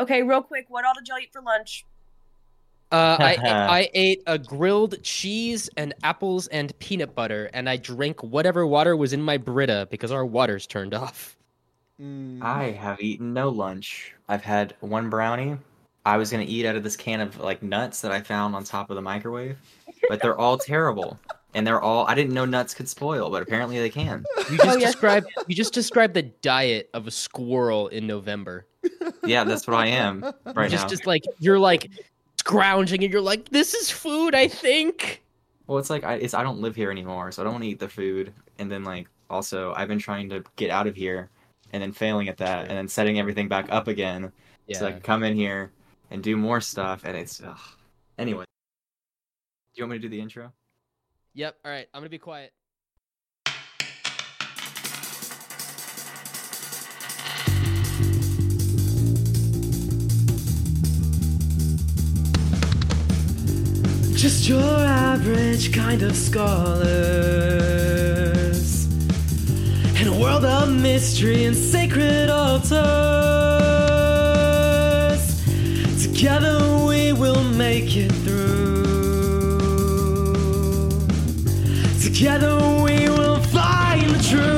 Okay, real quick, what all did y'all eat for lunch? Uh, I I ate a grilled cheese and apples and peanut butter, and I drank whatever water was in my Brita because our water's turned off. Mm. I have eaten no lunch. I've had one brownie. I was gonna eat out of this can of like nuts that I found on top of the microwave, but they're all terrible, and they're all. I didn't know nuts could spoil, but apparently they can. You just Oh, yeah. described you just described the diet of a squirrel in November. Yeah, that's what I am right just now. just like you're like scrounging and you're like, this is food, I think. Well, it's like I, it's I don't live here anymore, so I don't want to eat the food. And then like also, I've been trying to get out of here, and then failing at that, and then setting everything back up again, Yeah. so I can come in here and do more stuff. And it's ugh. anyway. Do you want me to do the intro? Yep. All right. I'm gonna be quiet. Just your average kind of scholars. In a world of mystery and sacred altars. Together we will make it through. Together we will find the truth.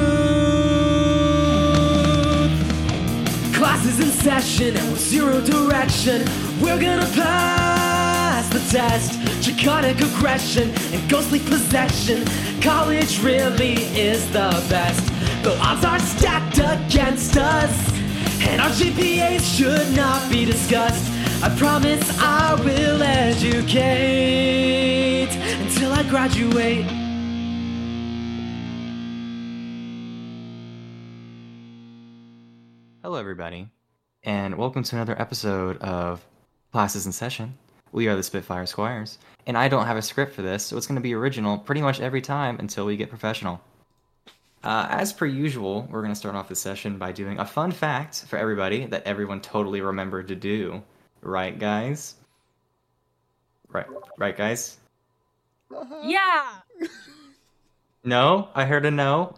Classes in session and with zero direction. We're gonna pass the test Draconic aggression and ghostly possession. College really is the best. The odds are stacked against us And our GPAs should not be discussed. I promise I will educate Until I graduate. Hello, everybody, and welcome to another episode of Class is in Session. We are the Spitfire Squires, and I don't have a script for this, so it's going to be original pretty much every time until we get professional. Uh, as per usual, we're going to start off the session by doing a fun fact for everybody that everyone totally remembered to do. Right, guys? Right, right, guys? Yeah. No? I heard a no?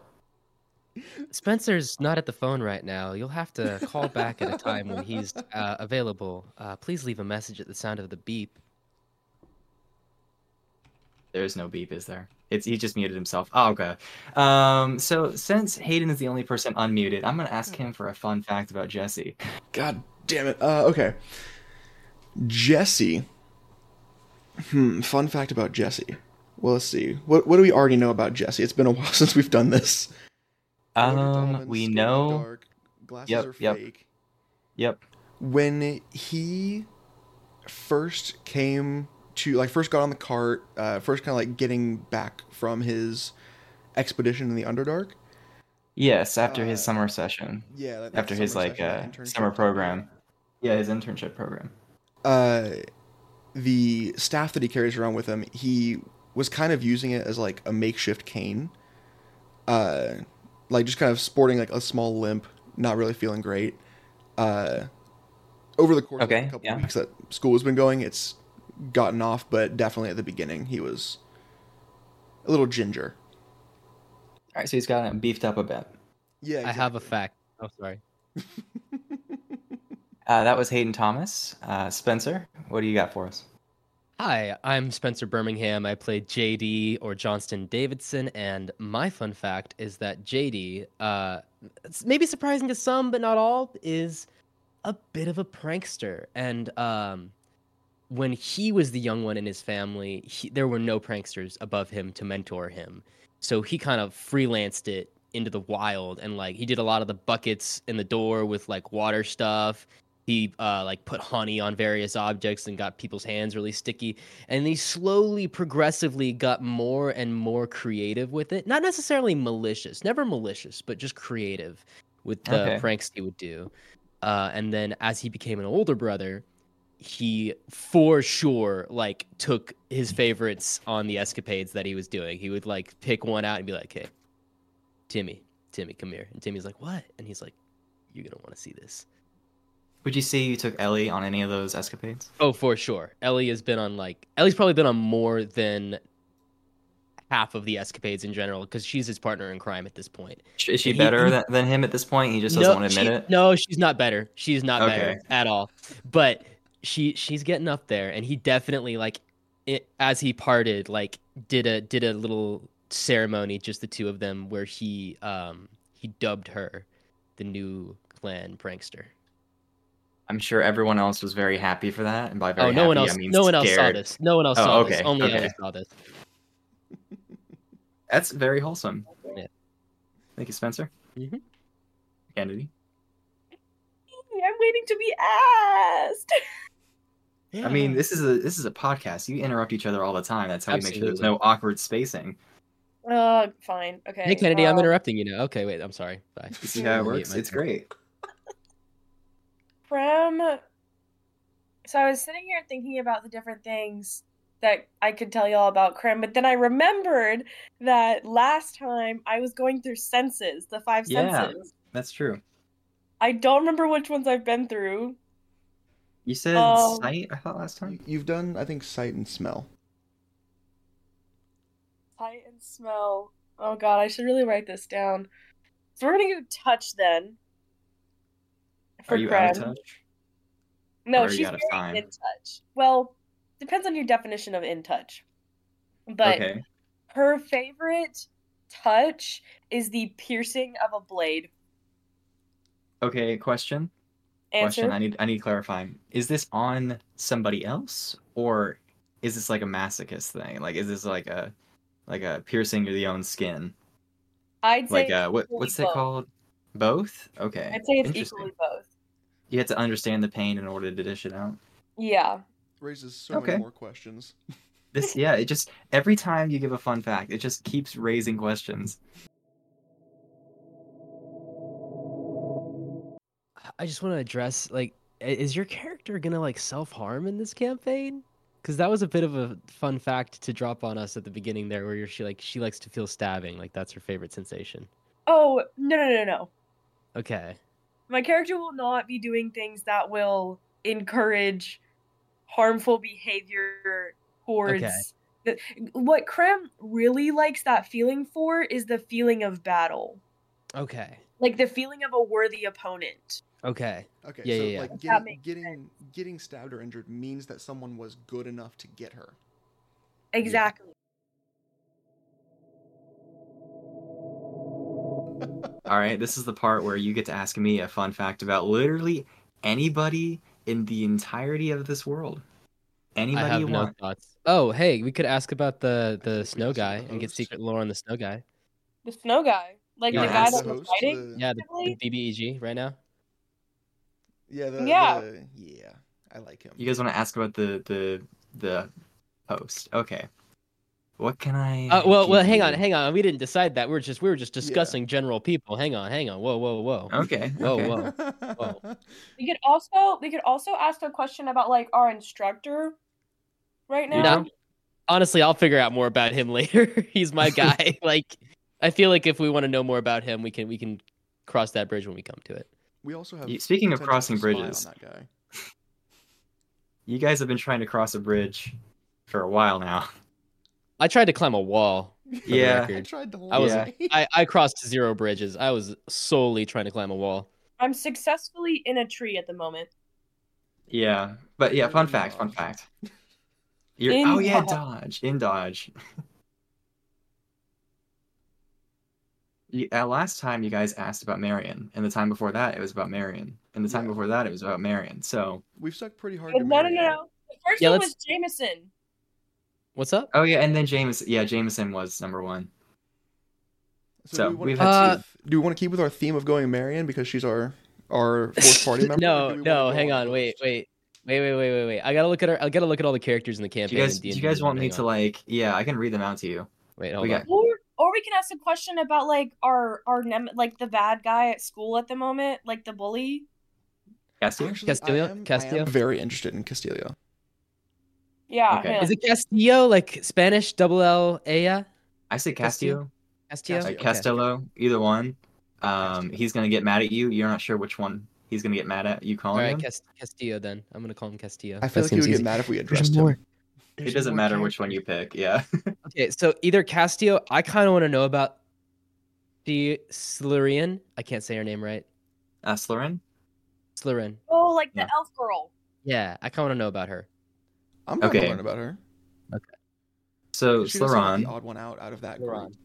Spencer's not at the phone right now. You'll have to call back at a time when he's uh, available. Uh, please leave a message at the sound of the beep. There is no beep, is there? It's he just muted himself. Oh, okay. Um, so since Hayden is the only person unmuted, I'm gonna ask him for a fun fact about Jesse. God damn it. Uh, okay. Jesse. Hmm. Fun fact about Jesse. Well, let's see. What What do we already know about Jesse? It's been a while since we've done this. Eleven Um, we skin in the know. dark, glasses Yep, are yep. fake. Yep. When he first came to, like, first got on the cart, uh, first kind of like getting back from his expedition in the Underdark. Yes, after his Uh, summer session, Yeah. that- after his summer like session, uh, that internship. summer program. Yeah, his internship program. uh, the staff that he carries around with him, he was kind of using it as like a makeshift cane. Uh, like just kind of sporting like a small limp, not really feeling great. Uh, over the course of Okay, a couple yeah. weeks that school has been going, it's gotten off, but definitely at the beginning, he was a little ginger. All right, so he's got it beefed up a bit. Yeah, I have a fact. Oh, sorry. Uh, that was Hayden Thomas. Uh, Spencer, what do you got for us? Hi, I'm Spencer Birmingham. I play JD or Johnston Davidson, and my fun fact is that JD, uh, maybe surprising to some but not all, is a bit of a prankster. And um, when he was the young one in his family, he, there were no pranksters above him to mentor him. So he kind of freelanced it into the wild, and like he did a lot of the buckets in the door with like water stuff he uh, like put honey on various objects and got people's hands really sticky. And he slowly progressively got more and more creative with it. Not necessarily malicious never malicious but just creative with the Okay. pranks he would do. Uh, and then as he became an older brother he for sure like took his favorites on the escapades that he was doing. He would like pick one out and be like hey timmy timmy come here. And timmy's like what? And he's like you're gonna want to see this Would you say you took Ellie on any of those escapades? Oh, for sure. Ellie has been on like Ellie's probably been on more than half of the escapades in general because she's his partner in crime at this point. Is she He- better he- than, him at this point? He just doesn't want to admit she- it. No, she's not better. She's not Okay. better at all. But she she's getting up there, and he definitely like it, as he parted, like did a did a little ceremony, just the two of them, where he um he dubbed her the new clan prankster. I'm sure everyone else was very happy for that, and by very oh, no one happy, else. I mean no one else saw this. No one else Oh, saw okay, this. Only okay. I saw this. That's very wholesome. Yeah. Thank you, Spencer. Mhm. Kennedy. I'm waiting to be asked. I mean, this is a this is a podcast. You interrupt each other all the time. That's how we make sure there's no awkward spacing. Uh, fine. Okay. Hey Kennedy, I'm interrupting you now. Okay, wait, I'm sorry. Bye. You see how it works? It's myself. great. From. So I was sitting here thinking about the different things that I could tell y'all about Krim, but then I remembered that last time I was going through senses, the five senses. Yeah. senses. That's true. I don't remember which ones I've been through. You said Um, sight. I thought last time. You've done, I think, sight and smell. Sight and smell. Oh god, I should really write this down. So we're gonna do touch then. Are you out of touch? No, she's very time? in touch. Well, depends on your definition of in touch. But okay. her favorite touch is the piercing of a blade. Okay. Question. Answer. Question. I need. I need clarifying. Is this on somebody else, or is this like a masochist thing? Like, is this like a like a piercing your own skin? I'd say Like, uh, what what's it called? Both. Okay. I'd say it's equally both. You have to understand the pain in order to dish it out. Yeah. Raises so Okay. many more questions. This, yeah, it just every time you give a fun fact, it just keeps raising questions. I just want to address like, is your character gonna like self harm in this campaign? Because that was a bit of a fun fact to drop on us at the beginning there, where she like she likes to feel stabbing, like that's her favorite sensation. Oh no no no no! Okay. My character will not be doing things that will encourage harmful behavior towards. The, what Krem really likes that feeling for is the feeling of battle, Okay. like the feeling of a worthy opponent. Okay. Okay, Yeah, so yeah, yeah. like That getting getting, getting stabbed or injured means that someone was good enough to get her. Exactly. All right, this is the part where you get to ask me a fun fact about literally anybody in the entirety of this world. I Anybody have you no want. thoughts. Oh, hey, we could ask about the the snow guy and get secret lore on the snow guy. The snow guy, like You the guy ask that was fighting. the- Yeah, the, Definitely. the BBEG right now. Yeah, the, Yeah. the- yeah, I like him. You guys want to ask about the the the host? Okay. What can I? Uh, well, well, hang on, hang on. We didn't decide that. We're just we were just discussing general people. Hang on, hang on. Whoa, whoa, whoa. Okay. Whoa, okay. whoa. Whoa. We could also we could also ask a question about like our instructor right now. No. Honestly, I'll figure out more about him later. He's my guy. like, I feel like if we want to know more about him, we can we can cross that bridge when we come to it. We also have. Speaking of crossing bridges. that guy. You guys have been trying to cross a bridge for a while now. I tried to climb a wall. Yeah. I tried to. I was Yeah. I, I crossed zero bridges. I was solely trying to climb a wall. I'm successfully in a tree at the moment. Yeah, but yeah, fun fact, fun fact. You're, In oh yeah, Dodge. Dodge in Dodge. You- uh, last time you guys asked about Marion, and the time before that it was about Marion, and the time Yeah. before that it was about Marion. So, We've stuck pretty hard. But to no, no, no, no. The first Yeah, one let's- was Jameson. What's up? oh yeah, and then James, yeah, Jameson was number one. So, So, uh, do we want we've to had keep, do we want to keep with our theme of going Marion because she's our our fourth party member? no, no. Hang on. host? Wait, wait, wait, wait, wait, wait, wait. I gotta look at her. I gotta look at all the characters in the Do campaign. you guys, do you guys want me Hang to like? Yeah, I can read them out to you. Wait, hold we on. got- Or or we can ask a question about like our our nem- like the bad guy at school at the moment, like the bully. Castillo? Actually, Castillo? Am, Castillo? very interested in Castillo. Yeah. Okay. Is it Castillo? Like Spanish double L Aya? I say Castillo, Castillo. Castillo. like Okay. Either one. Um, he's gonna get mad at you. You're not sure which one he's gonna get mad at you All calling right, him. Cas- Castillo. Then I'm gonna call him Castillo. I feel That like he would seems get mad if we There's addressed more. him. it doesn't more matter which one you pick. Yeah. Okay, so either Castillo, I kind of want to know about the Slurian. I can't say her name right. Uh, Slurrin? Slurian. Oh, like Yeah. the elf girl. Yeah, I kind of want to know about her. I'm not gonna Okay. learn about her. Okay. So She was the odd one out out of that Slurron. group.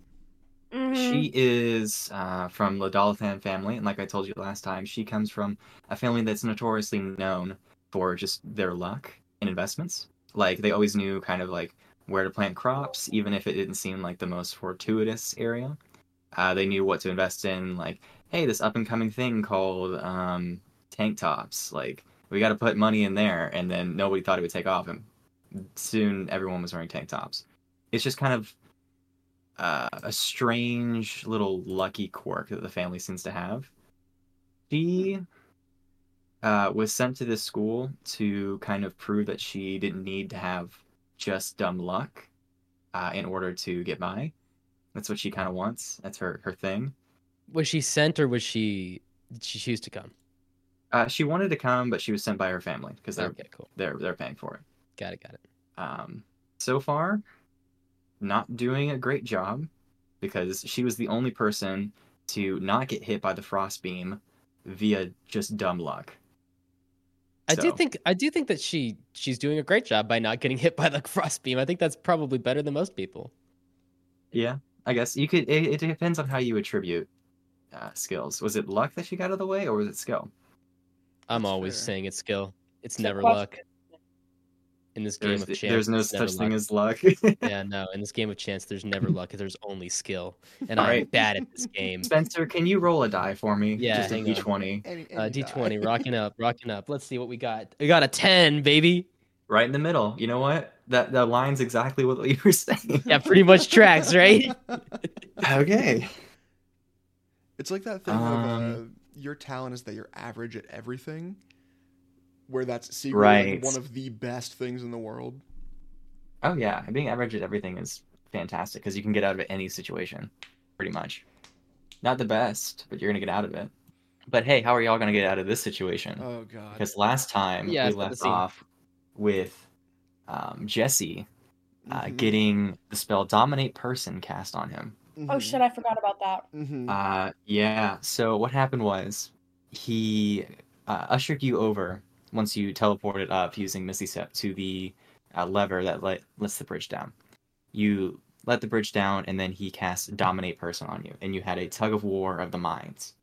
Mhm. she is uh, from the Dolathan family, and like I told you last time, she comes from a family that's notoriously known for just their luck in investments. Like they always knew kind of like where to plant crops, even if it didn't seem like the most fortuitous area. Uh, they knew what to invest in. Like, hey, this up and coming thing called um, tank tops. Like, we got to put money in there, and then nobody thought it would take off, and soon everyone was wearing tank tops. It's just kind of uh, a strange little lucky quirk that the family seems to have. She uh, was sent to this school to kind of prove that she didn't need to have just dumb luck uh, in order to get by. That's what she kind of wants. That's her her thing. Was she sent or was she did she choose to come? Uh, she wanted to come, but she was sent by her family because they're Okay, cool. they're they're paying for it. Got it, got it. um, so far not doing a great job because she was the only person to not get hit by the frost beam via just dumb luck. I do think I do think that she she's doing a great job by not getting hit by the frost beam. I think that's probably better than most people. yeah, I guess you could. It, it depends on how you attribute uh, skills. Was it luck that she got out of the way, or was it skill? I'm That's always fair. saying it's skill. It's Good never question. luck. In this game There's, of chance, there's no it's never such thing luck. as luck. Yeah, no. In this game of chance, there's never luck. There's only skill, and I'm Alright. bad at this game. Spencer, can you roll a die for me? Yeah, just a hang on. d20, Any, Uh, D20, die. rocking up, rocking up. Let's see what we got. We got a 10, baby. right in the middle. You know what? That that line's exactly what you were saying. Yeah, pretty much tracks, right? okay. It's like that thing Um, of uh, your talent is that you're average at everything, where that's secretly like, one of the best things in the world. Oh yeah, being average at everything is fantastic because you can get out of any situation, pretty much. Not the best, but you're gonna get out of it. But hey, how are y'all gonna get out of this situation? Oh god. Because last time Yeah, we it's about the left off with um, Jesse uh, Mhm, getting the spell Dominate Person cast on him. Oh mhm, shit, I forgot about that. mhm. Uh, yeah. So what happened was he uh, ushered you over once you teleported up using Misty Step to the uh, lever that let, lets the bridge down. You let the bridge down, and then he cast Dominate Person on you, and you had a tug of war of the minds.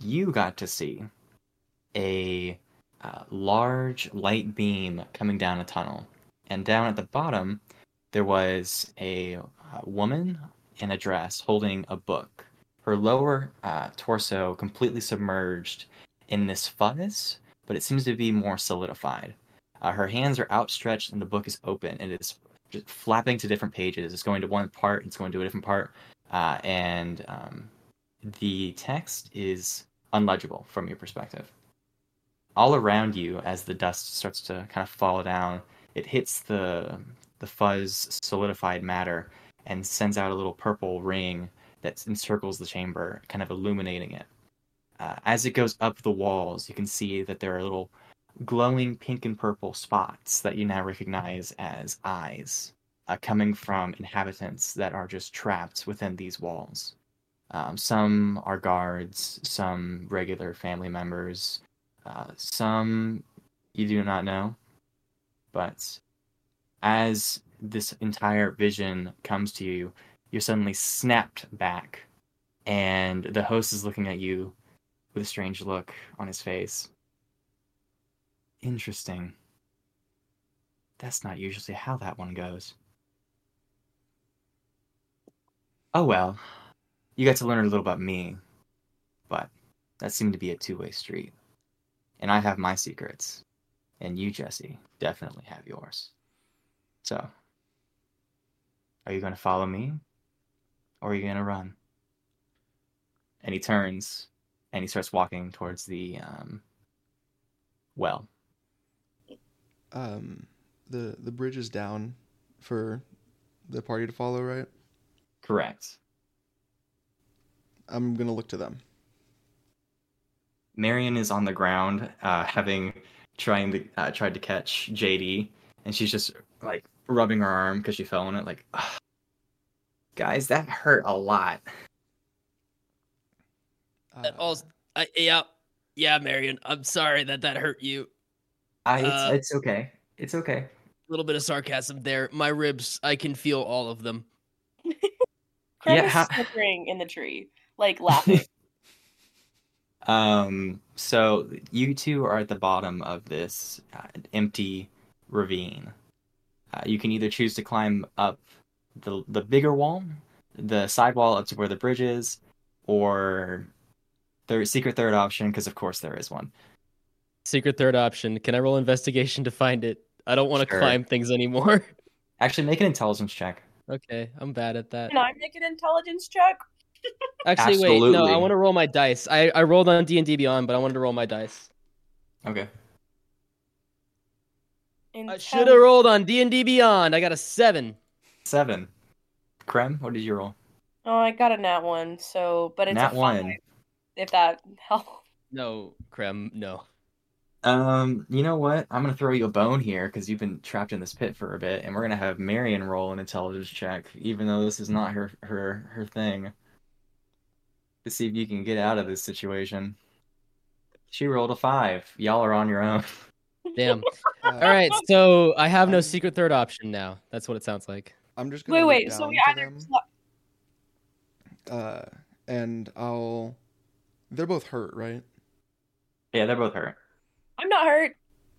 You got to see a uh, large light beam coming down a tunnel, and down at the bottom there was a uh, woman in a dress holding a book. Her lower uh, torso completely submerged in this fuzz, but it seems to be more solidified. Uh, her hands are outstretched and the book is open and it's just flapping to different pages. It's going to one part, it's going to a different part, uh, and um, the text is unlegible from your perspective. All around you, as the dust starts to kind of fall down, it hits the the fuzz solidified matter and sends out a little purple ring that encircles the chamber, kind of illuminating it. Uh, as it goes up the walls, you can see that there are little glowing pink and purple spots that you now recognize as eyes uh, coming from inhabitants that are just trapped within these walls. Um, some are guards, some regular family members, uh, some you do not know. But as this entire vision comes to you, you're suddenly snapped back, and the host is looking at you with a strange look on his face. Interesting. That's not usually how that one goes. Oh well, you got to learn a little about me, but that seemed to be a two way street. And I have my secrets, and you, Jesse, definitely have yours. So, are you going to follow me, or are you going to run? And he turns, and he starts walking towards the um, well. Um, the the bridge is down for the party to follow, right? Correct. I'm gonna look to them. Marion is on the ground, uh, having trying to uh, tried to catch JD, and she's just like rubbing her arm because she fell on it. Like, "Ugh. guys, that hurt a lot. That Uh, also, I, yeah, yeah, Marion. I'm sorry that that hurt you. I, it's, Uh, it's okay. It's okay. A little bit of sarcasm there. My ribs, I can feel all of them. Krem Yeah, is how- snickering in the tree, like laughing. Um, so you two are at the bottom of this uh, empty ravine. Uh, you can either choose to climb up the the bigger wall, the side wall up to where the bridge is, or the secret third option, because of course there is one. Secret third option. Can I roll investigation to find it? I don't want to Sure. climb things anymore. Actually, make an intelligence check. okay, I'm bad at that. Can I make an intelligence check? Actually, wait. No, I want to roll my dice. I, I rolled on D and D Beyond, but I wanted to roll my dice. Okay. I should have rolled on D and D Beyond. I got a seven. Seven. Krem, what did you roll? Oh, I got a nat one. So, but it's Nat a one. If that helps. No, Krem, no. Um, you know what? I'm gonna throw you a bone here because you've been trapped in this pit for a bit, and we're gonna have Marion roll an intelligence check, even though this is not her her her thing. To see if you can get out of this situation. She rolled a five. Y'all are on your own. Damn. uh, All right, so I have no secret third option now. That's what it sounds like. I'm just gonna Wait, wait. So down we to either. them, uh, and I'll. They're both hurt, right? Yeah, they're both hurt. I'm not hurt.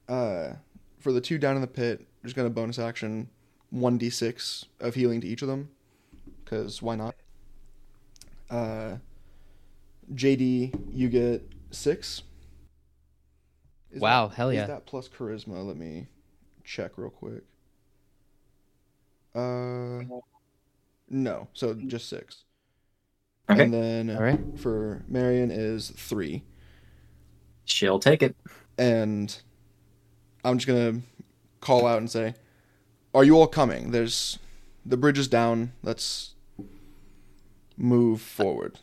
Uh, for the two down in the pit, I'm just gonna bonus action one d six of healing to each of them, because why not? Uh, JD, you get six. Is Wow, that- hell yeah. Is that plus charisma? Let me check real quick. Uh, no, so just six. Okay. And then All right. for Marion is three. She'll take it. and I'm just gonna call out and say, "Are you all coming? There's the bridge is down. Let's move forward."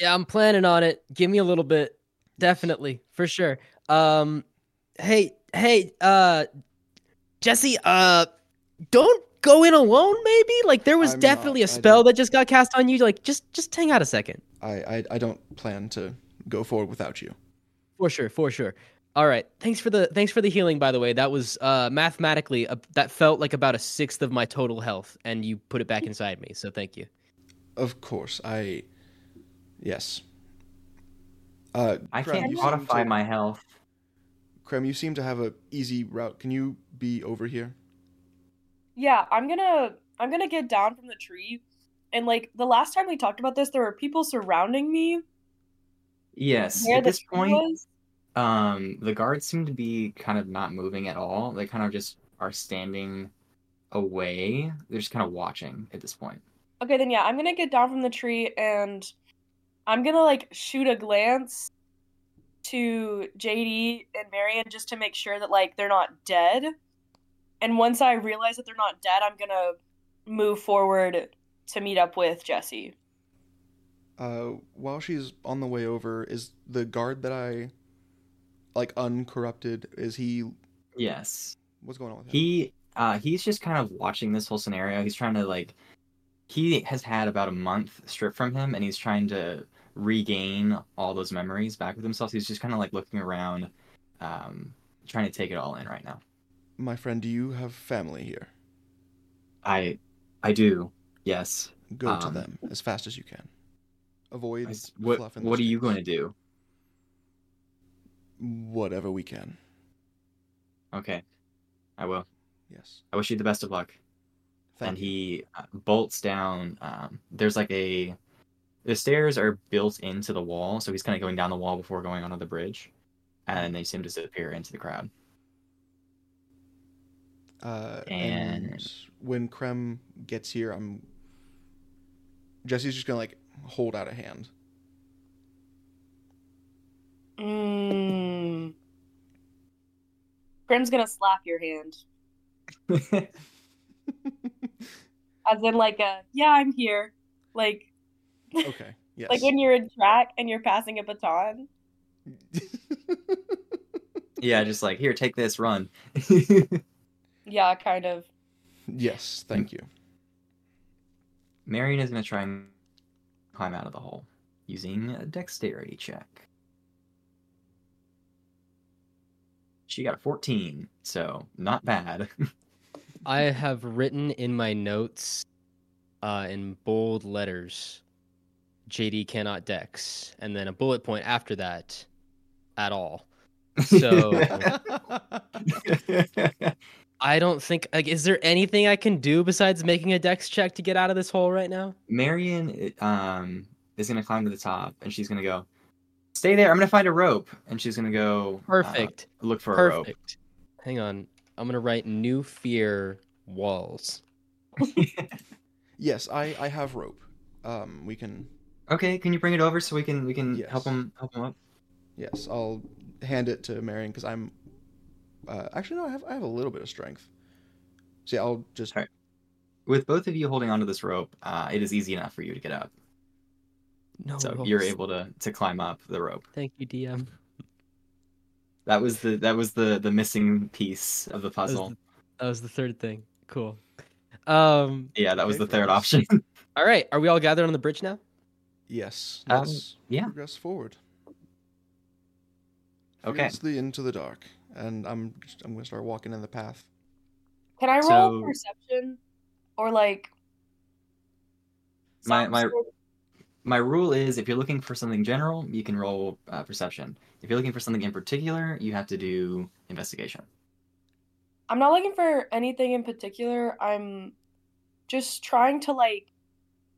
Yeah, I'm planning on it. Give me a little bit. Definitely, for sure. Um, hey, hey, uh, Jesse, uh, don't go in alone. Maybe like there was I'm definitely not- a I spell that just got cast on you. Like just, just hang out a second. I, I I don't plan to go forward without you. For sure, for sure. All right. Thanks for the thanks for the healing. By the way, that was uh mathematically uh, that felt like about a sixth of my total health, and you put it back inside me. So thank you. Of course, I. Yes. Uh, I can't modify to- my health. Krem, you seem to have a easy route. Can you be over here? Yeah, I'm gonna. I'm gonna get down from the tree, and like the last time we talked about this, there were people surrounding me. Yes. At this point, was. um, the guards seem to be kind of not moving at all. They kind of just are standing away. They're just kind of watching at this point. Okay, then yeah, I'm gonna get down from the tree and I'm gonna like shoot a glance to JD and Marion just to make sure that like they're not dead. And once I realize that they're not dead, I'm gonna move forward to meet up with Jesse. Uh, while she's on the way over, is the guard that I like uncorrupted? Is he? Yes. What's going on with him? He uh he's just kind of watching this whole scenario. He's trying to like he has had about a month stripped from him and he's trying to regain all those memories back with himself. He's just kind of like looking around um trying to take it all in right now. My friend, do you have family here? I I do. Yes. Go to Um, them as fast as you can. Avoid I What What are you going to do? Whatever we can. Okay. I will. Yes. I wish you the best of luck. Thank and you. he uh, bolts down. Um, there's like a the stairs are built into the wall, so he's kind of going down the wall before going onto the bridge, and they seem to disappear into the crowd. Uh, and... and- when Krem gets here, I'm. Jesse's just gonna like hold out a hand. Mmm. Krem's gonna slap your hand. As in like a yeah, I'm here. Like Okay. Yes. like when you're in track and you're passing a baton. yeah, just like here, take this, run. Yeah, kind of. Yes, thank you. Marion is going to try and climb out of the hole using a dexterity check. She got a 14, so not bad. I have written in my notes, uh, in bold letters, JD cannot dex, and then a bullet point after that, at all. So I don't think like is there anything I can do besides making a dex check to get out of this hole right now? Marion um, is going to climb to the top and she's going to go, Stay there. I'm going to find a rope. And she's going to go uh, Perfect. look for a rope. Perfect. Hang on. I'm gonna write new fear walls. Yes, I I have rope. Um, we can. Okay, can you bring it over so we can we can Yes. help him help him up? Yes, I'll hand it to Marion because I'm. Uh, actually, no, I have I have a little bit of strength. So yeah, I'll just. Alright. With both of you holding onto this rope, uh, it is easy enough for you to get up. No. so rolls. you're able to to climb up the rope. Thank you, DM. That was the that was the the missing piece of the That was puzzle. the- That was the third thing. Cool. Um. Yeah, that was the third option. All right. Are we all gathered on the bridge now? Yes, Um, let's yeah. progress forward. Okay. Fearlessly into the dark, and I'm just, I'm gonna start walking in the path. Can I roll So- perception or like? My- my- sort of- My rule is if you're looking for something general, you can roll uh, perception. If you're looking for something in particular, you have to do investigation. I'm not looking for anything in particular. I'm just trying to like,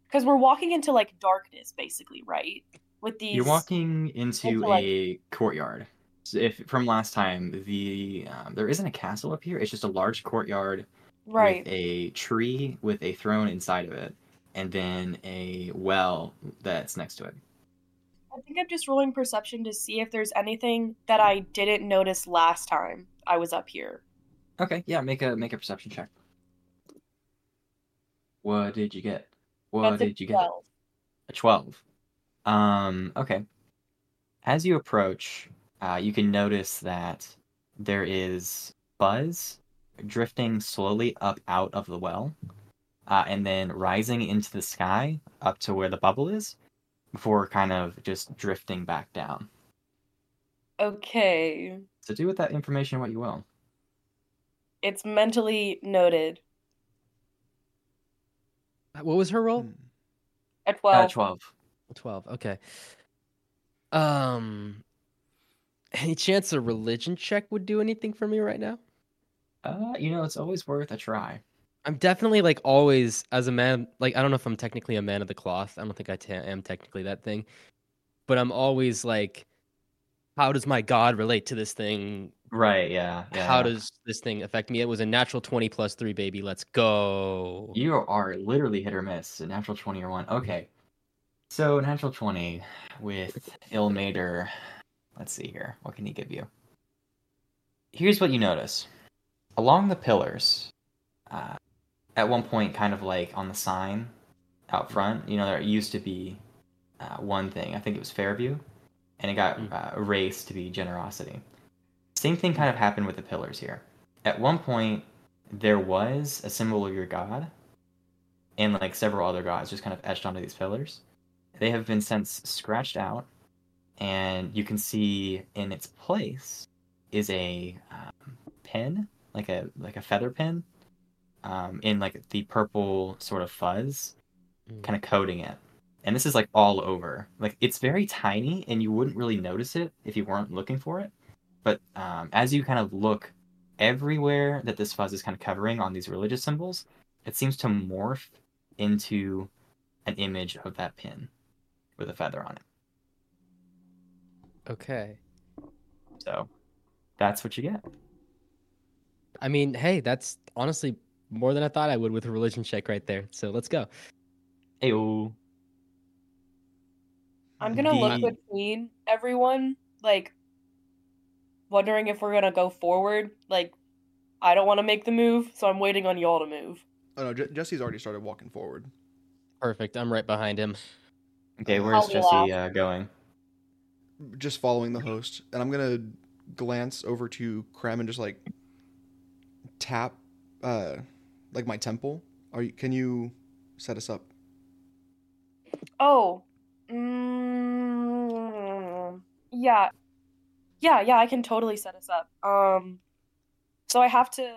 because we're walking into like darkness, basically, right? With these. You're walking into into, like- a courtyard. So if from last time, the um, there isn't a castle up here. It's just a large courtyard right. with a tree with a throne inside of it, and then a well that's next to it. I think I'm just rolling perception to see if there's anything that I didn't notice last time I was up here. Okay, yeah, make a make a perception check. What did you get? What That's did you get? A 12. Um, okay. As you approach, uh, you can notice that there is buzz drifting slowly up out of the well, uh, and then rising into the sky up to where the bubble is, before kind of just drifting back down. Okay. So do with that information what you will. It's mentally noted. What was her roll? Hmm. At 12. Uh, 12. Twelve. Okay. Um. Any chance a religion check would do anything for me right now? Uh, you know, it's always worth a try. I'm definitely like always as a man. Like I don't know if I'm technically a man of the cloth. I don't think I am technically that thing, but I'm always like, how does my God relate to this thing? Right, yeah. yeah how does this thing affect me? It was a natural twenty plus three, baby. Let's go. You are literally hit or miss. A natural 20 or 1. Okay. So, natural 20 with Ilmater. Let's see here. What can he give you? Here's what you notice. Along the pillars, uh, at one point, kind of like on the sign out front, you know, there used to be uh, one thing. I think it was Fairview, and it got Mm. uh, erased to be Generosity. Same thing kind of happened with the pillars here. At one point, there was a symbol of your god, and like several other gods just kind of etched onto these pillars. They have been since scratched out, and you can see in its place is a um, pin, like a like a feather pin, um, in like the purple sort of fuzz, Mm. kind of coating it. And this is like all over. Like it's very tiny, and you wouldn't really notice it if you weren't looking for it. But um, as you kind of look everywhere that this fuzz is kind of covering on these religious symbols, it seems to morph into an image of that pin with a feather on it. Okay. So that's what you get. I mean, hey, that's honestly more than I thought I would with a religion check right there. So let's go. Ayo. I'm gonna look between everyone, like wondering if we're gonna go forward. Like, I don't want to make the move, so I'm waiting on y'all to move. Oh no, Je- Jesse's already started walking forward. Perfect. I'm right behind him. Okay, where's I'll Jesse uh, going? just following the host, and I'm gonna glance over to Krem and just like tap, uh, like my temple. Are you? Can you set us up? Oh. Mm, yeah. Yeah, yeah, I can totally set us up. Um so I have to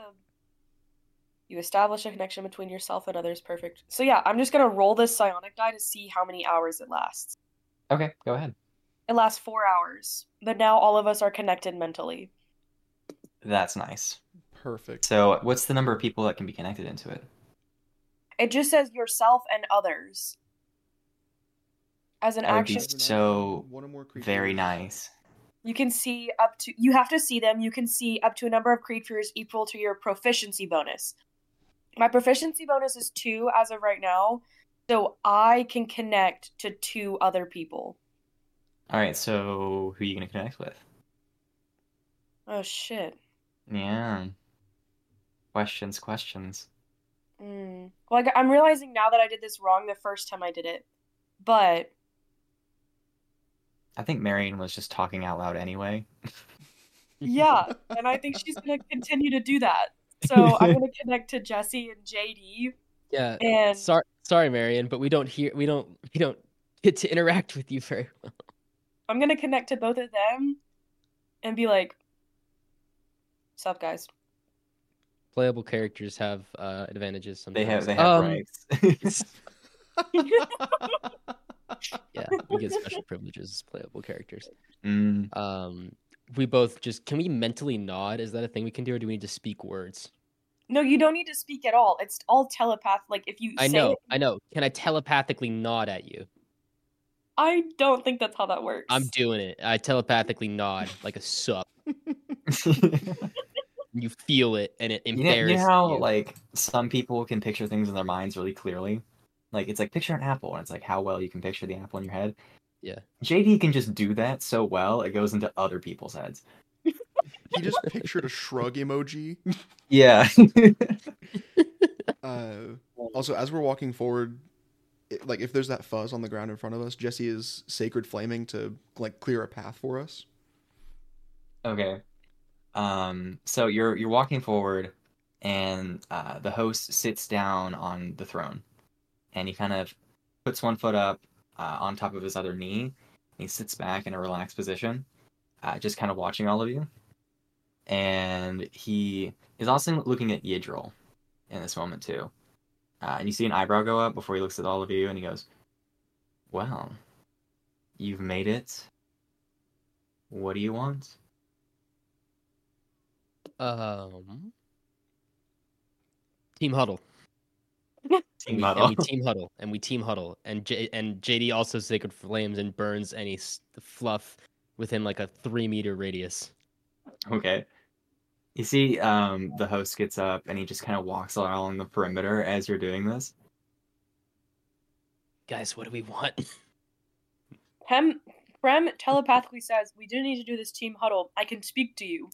you establish a connection between yourself and others perfect. So yeah, I'm just going to roll this psionic die to see how many hours it lasts. Okay, go ahead. It lasts 4 hours. But now all of us are connected mentally. That's nice. Perfect. So, what's the number of people that can be connected into it? It just says yourself and others. As an That would be action, so One or more. Very nice. You can see up to you have to see them. You can see up to a number of creatures equal to your proficiency bonus. My proficiency bonus is 2 as of right now, so I can connect to two other people. All right, so who are you gonna connect with? Oh shit. Yeah. Questions, questions. Mm. Well, I, I'm realizing now that I did this wrong the first time I did it. But I think Marion was just talking out loud anyway. yeah, and I think she's going to continue to do that. So I'm going to connect to Jesse and JD Yeah. and Sorry, sorry, Marion, but we don't hear. We don't. We don't get to interact with you very well. I'm going to connect to both of them and be like, "Sup, guys?" Playable characters have uh, advantages. They have Sometimes. they have Um, rights. yeah, we get special privileges as playable characters. Mm, Um, we both just can we mentally nod? Is that a thing we can do, or do we need to speak words? No, you don't need to speak at all. It's all telepath. Like if you I say know, it, I know. Can I telepathically nod at you? I don't think that's how that works. I'm doing it. I telepathically nod like a sup. You feel it, and it you know, embarrasses you know how you. like some people can picture things in their minds really clearly. Like it's like picture an apple, and it's like how well you can picture the apple in your head. Yeah. JD can just do that so well it goes into other people's heads. He just pictured a shrug emoji. Yeah. Uh, also, as we're walking forward, it, like if there's that fuzz on the ground in front of us, Jesse is sacred flaming to like clear a path for us. Okay. Um, so you're you're walking forward, and uh, the host sits down on the throne, and he kind of puts one foot up uh, on top of his other knee. And he sits back in a relaxed position, uh, just kind of watching all of you. And he is also looking at Yidril in this moment too. Uh, and you see an eyebrow go up before he looks at all of you, and he goes, "Well, you've made it. What do you want?" um, team huddle. Team huddle. And we team huddle, and we team huddle, and J- and JD also sacred flames and burns any s- fluff within like a three meter radius. Okay. You see, um, the host gets up and he just kind of walks along the perimeter as you're doing this. Guys, what do we want? Krem, Krem telepathically says, "We do need to do this team huddle. I can speak to you."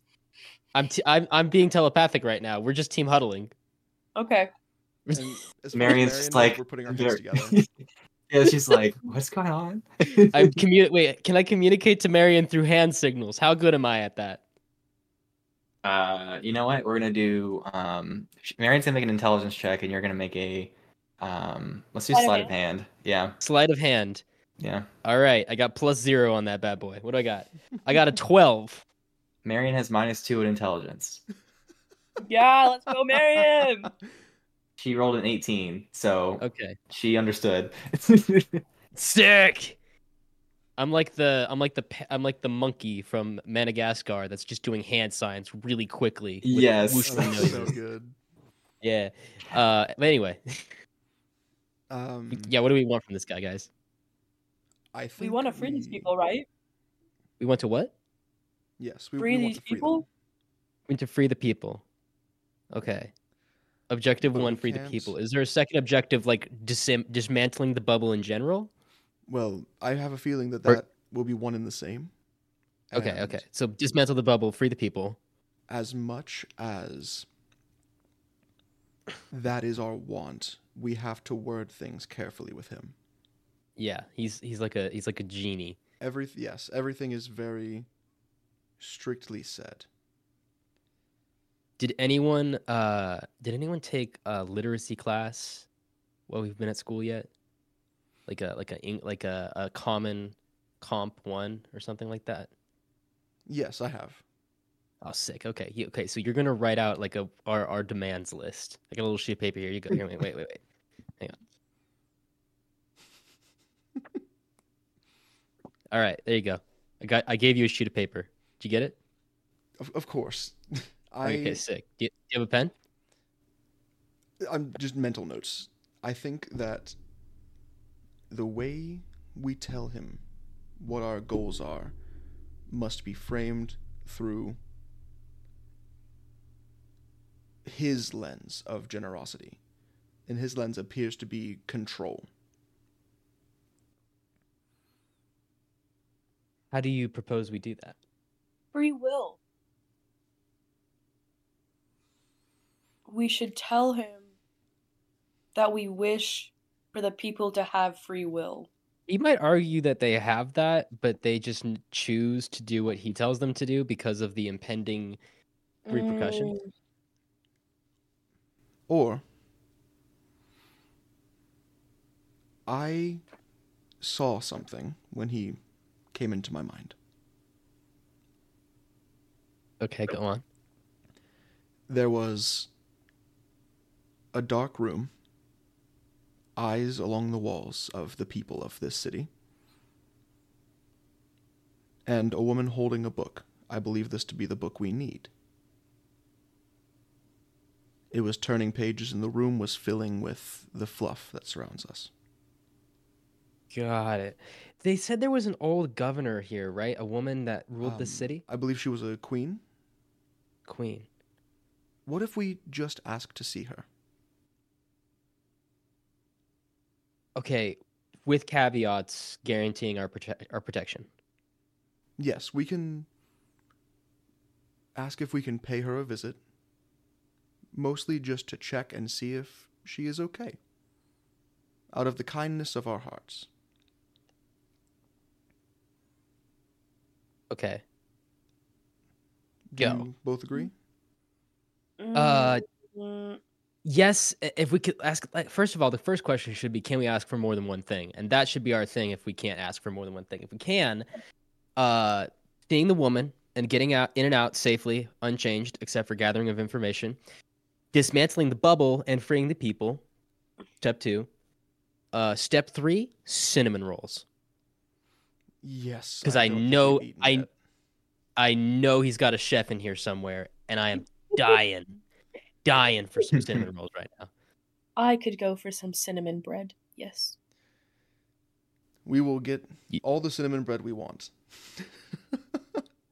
I'm t- I'm I'm being telepathic right now. We're just team huddling. Okay. And as far as Marion's Marion just like, we're putting our heads together. yeah, she's like, "What's going on?" I'm commu- Wait, can I communicate to Marion through hand signals? How good am I at that? uh, you know what? We're gonna do. Um, Marion's gonna make an intelligence check, and you're gonna make a. Um, let's do Sleight of sleight of hand. Yeah, Sleight of hand. yeah. All right, I got plus zero on that bad boy. What do I got? I got a twelve. Marion has minus two in intelligence. Yeah, let's go, Marion. She rolled an 18, so Okay. she understood. Sick. I'm like the I'm like the I'm like the monkey from Madagascar that's just doing hand signs really quickly. with Yes. Oh, that's so good. Yeah. Uh. But anyway, Um, yeah. What do we want from this guy, guys? I think we want to free these people, right? We want to what? Yes, we, Free we want these to free them. people. We want to free the people. Okay. Objective But one: we free the people. Is there a second objective, like disam- dismantling the bubble in general? Well, I have a feeling that Or- that will be one in the same. Okay. And Okay. So dismantle the bubble, free the people. As much as that is our want, we have to word things carefully with him. Yeah. He's he's like a he's like a genie. Every yes, everything is very strictly said. Did anyone uh did anyone take a literacy class while we've been at school yet? Like a like a like a, a common comp one or something like that? Yes, I have. Oh, sick. Okay. you- Okay. So you're gonna write out like a our, our demands list. I got a little sheet of paper here. You go. Here. Wait. Wait. Wait. Wait. Hang on. All right. There you go. I got. I gave you a sheet of paper. Did you get it? Of, of course. I Okay. Sick. Do you, do you have a pen? I'm just mental notes. I think that the way we tell him what our goals are must be framed through his lens of generosity. And his lens appears to be control. How do you propose we do that? Free will. We should tell him that we wish for the people to have free will. You might argue that they have that, but they just choose to do what he tells them to do because of the impending repercussions. Mm, Or I saw something when he came into my mind. Okay, go on. There was a dark room, eyes along the walls of the people of this city, and a woman holding a book. I believe this to be the book we need. It was turning pages, and the room was filling with the fluff that surrounds us. Got it. They said there was an old governor here, right? A woman that ruled Um, the city? I believe she was a queen. Queen. What if we just ask to see her? Okay, with caveats guaranteeing our prote- our protection. Yes, we can ask if we can pay her a visit, mostly just to check and see if she is okay. Out of the kindness of our hearts. Okay. Do Go. you both agree? Uh, mm, Yes, if we could ask like first of all, the first question should be can we ask for more than one thing? And that should be our thing if we can't ask for more than one thing. If we can, uh seeing the woman and getting out in and out safely, unchanged, except for gathering of information, dismantling the bubble and freeing the people. Step two. Uh step three, cinnamon rolls. Yes, because I don't know- I- yet. I know he's got a chef in here somewhere, and I am dying, dying for some cinnamon rolls right now. I could go for some cinnamon bread. Yes. We will get all the cinnamon bread we want.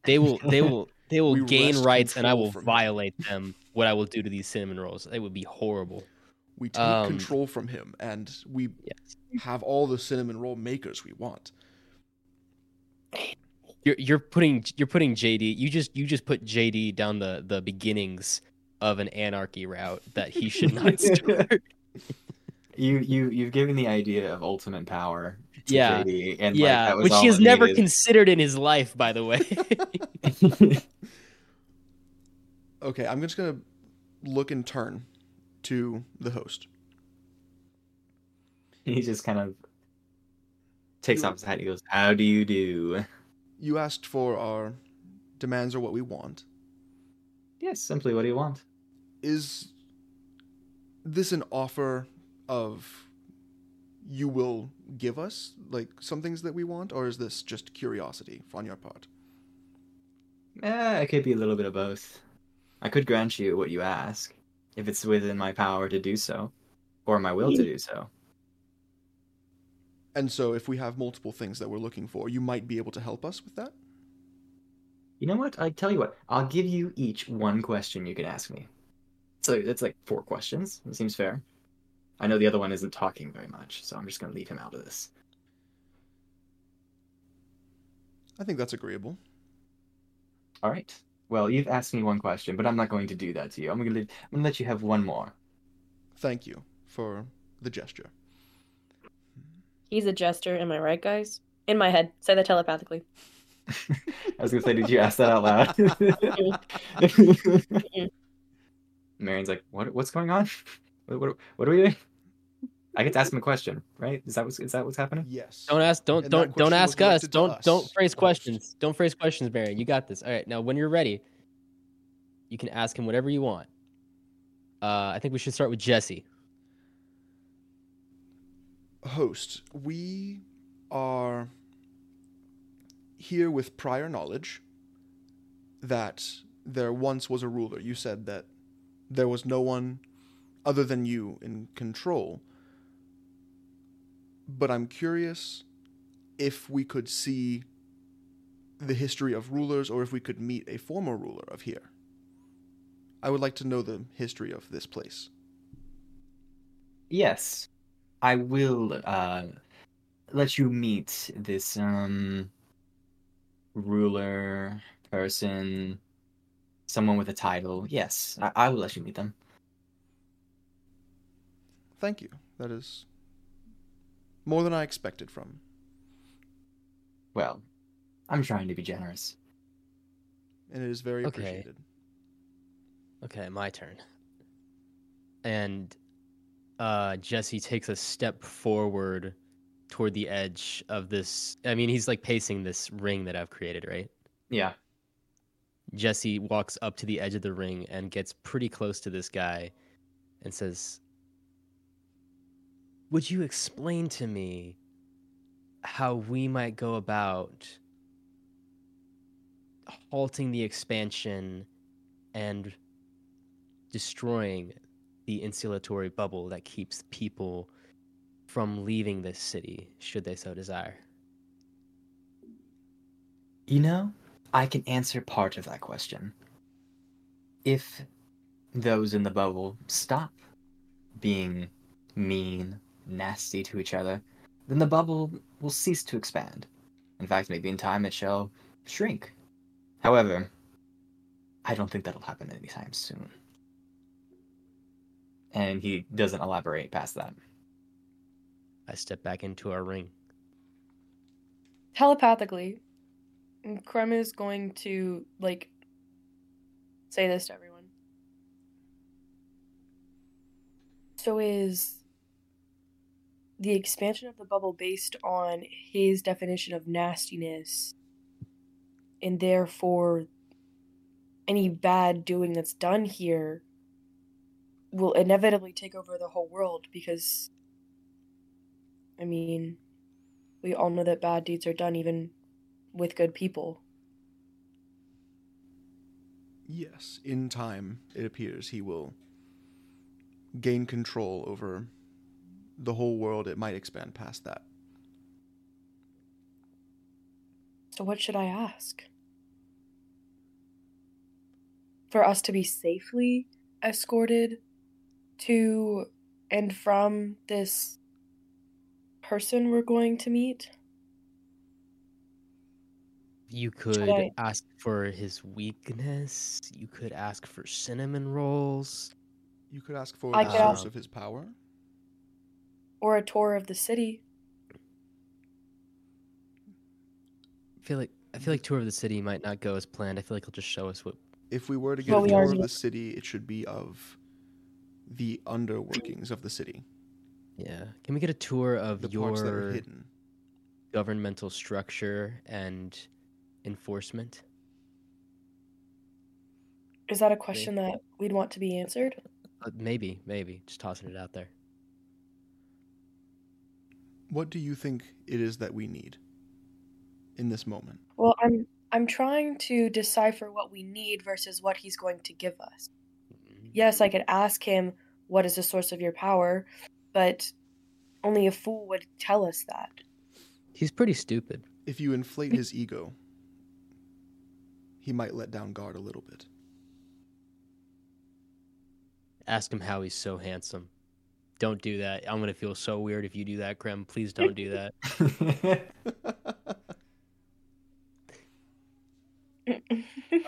They will they will they will We gain rights and I will from him. violate them. What I will do to these cinnamon rolls. It would be horrible. We take Um, control from him and we Yes. have all the cinnamon roll makers we want. You're you're putting you're putting JD you just you just put JD down the the beginnings of an anarchy route that he should not start. You you you've given the idea of ultimate power. To Yeah. JD, and yeah, like, that was which all he has never needed. considered in his life, by the way. Okay, I'm just gonna look and turn to the host. he just kind of takes off his hat. He goes, "How do you do?" You asked for our demands are what we want. Yes, simply what do you want? Is this an offer of you will give us like some things that we want, or is this just curiosity on your part? Eh, it could be a little bit of both. I could grant you what you ask, if it's within my power to do so, or my will to do so. And so, if we have multiple things that we're looking for, you might be able to help us with that. You know what? I tell you what. I'll give you each one question you can ask me. So that's like four questions. It seems fair. I know the other one isn't talking very much, so I'm just gonna leave him out of this. I think that's agreeable. All right. Well, you've asked me one question, but I'm not going to do that to you. I'm gonna leave, I'm gonna let you have one more. Thank you for the gesture. He's a jester, am I right, guys? In my head. Say that telepathically. I was gonna say, did you ask that out loud? Marion's like, what? What's going on? What, what, what are we doing? I get to ask him a question, right? Is that what's is that what's happening? Yes. Don't ask. Don't And don't don't ask us. Don't us don't phrase questions. Don't phrase questions, Marion. You got this. All right. Now, when you're ready, you can ask him whatever you want. Uh, I think we should start with Jesse. host, we are here with prior knowledge that there once was a ruler. You said that there was no one other than you in control. But I'm curious if we could see the history of rulers or if we could meet a former ruler of here. I would like to know the history of this place. Yes, I will uh, let you meet this um ruler person, someone with a title. Yes, I, I will let you meet them. Thank you. That is more than I expected from. Well, I'm trying to be generous. And it is very Okay. appreciated. Okay, my turn. And uh, Jesse takes a step forward toward the edge of this. I mean, he's like pacing this ring that I've created, right? Yeah. Jesse walks up to the edge of the ring and gets pretty close to this guy and says, Would you explain to me how we might go about halting the expansion and destroying the insulatory bubble that keeps people from leaving this city, should they so desire? You know, I can answer part of that question. If those in the bubble stop being mean, nasty to each other, then the bubble will cease to expand. In fact, maybe in time it shall shrink. However, I don't think that'll happen anytime soon. And he doesn't elaborate past that. I step back into our ring. telepathically, Krem is going to like say this to everyone. So is the expansion of the bubble based on his definition of nastiness and therefore any bad doing that's done here will inevitably take over the whole world because I mean we all know that bad deeds are done even with good people. Yes, in time, it appears he will gain control over the whole world. It might expand past that. So, what should I ask? For us to be safely escorted to and from this person we're going to meet? You could I- ask for his weakness. You could ask for cinnamon rolls. You could ask for I the source ask- of his power. Or a tour of the city? I feel like I feel like tour of the city might not go as planned. I feel like he'll just show us what. If we were to get Well, a tour of the city, it should be of the underworkings of the city, Yeah, can we get a tour of the parts that are your hidden. governmental structure and enforcement? Is that a question that we'd want to be answered? Uh, maybe, maybe. Just tossing it out there. What do you think it is that we need in this moment? Well, I'm I'm trying to decipher what we need versus what he's going to give us. Yes, I could ask him what is the source of your power, but only a fool would tell us that. He's pretty stupid. If you inflate his ego, he might let down guard a little bit. Ask him how he's so handsome. Don't do that. I'm gonna feel so weird if you do that, Krem. Please don't do that.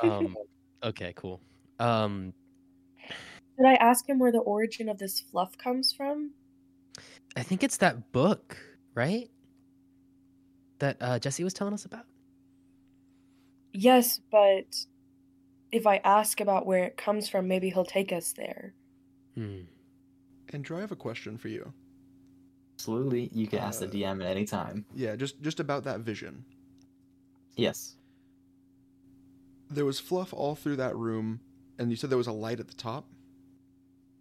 Um. Okay. Cool. Um. Did I ask him where the origin of this fluff comes from? I think it's that book, right? That uh, Jesse was telling us about. Yes, but if I ask about where it comes from, maybe he'll take us there. Hmm. Andrew, I have a question for you. Absolutely, you can ask the Uh, DM at any time. Yeah, just just about that vision. Yes. There was fluff all through that room, and you said there was a light at the top.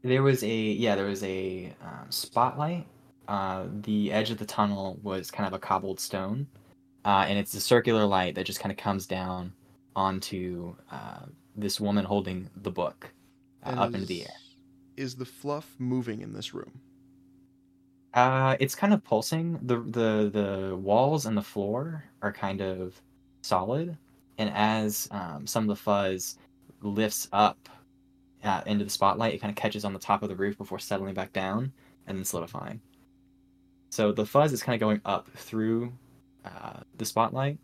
There was a yeah, there was a um, spotlight. Uh, the edge of the tunnel was kind of a cobbled stone, uh, and it's a circular light that just kind of comes down onto uh, this woman holding the book uh, up into the air. Is the fluff moving in this room? Uh, it's kind of pulsing. the the The walls and the floor are kind of solid, and as um, some of the fuzz lifts up uh, into the spotlight, it kind of catches on the top of the roof before settling back down and then solidifying. So the fuzz is kind of going up through uh, the spotlight,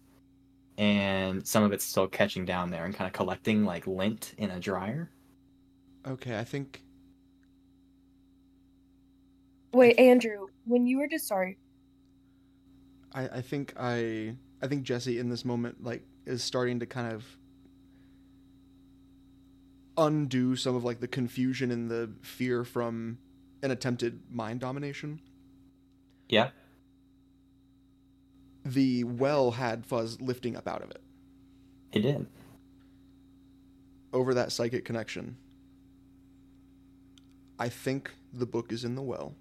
and some of it's still catching down there and kind of collecting like lint in a dryer. Okay, I think Wait, Andrew, when you were just sorry, I, I think I I think Jesse in this moment like is starting to kind of undo some of like the confusion and the fear from an attempted mind domination. Yeah. The well had Fuzz lifting up out of it It did. over that psychic connection. I think the book is in the well.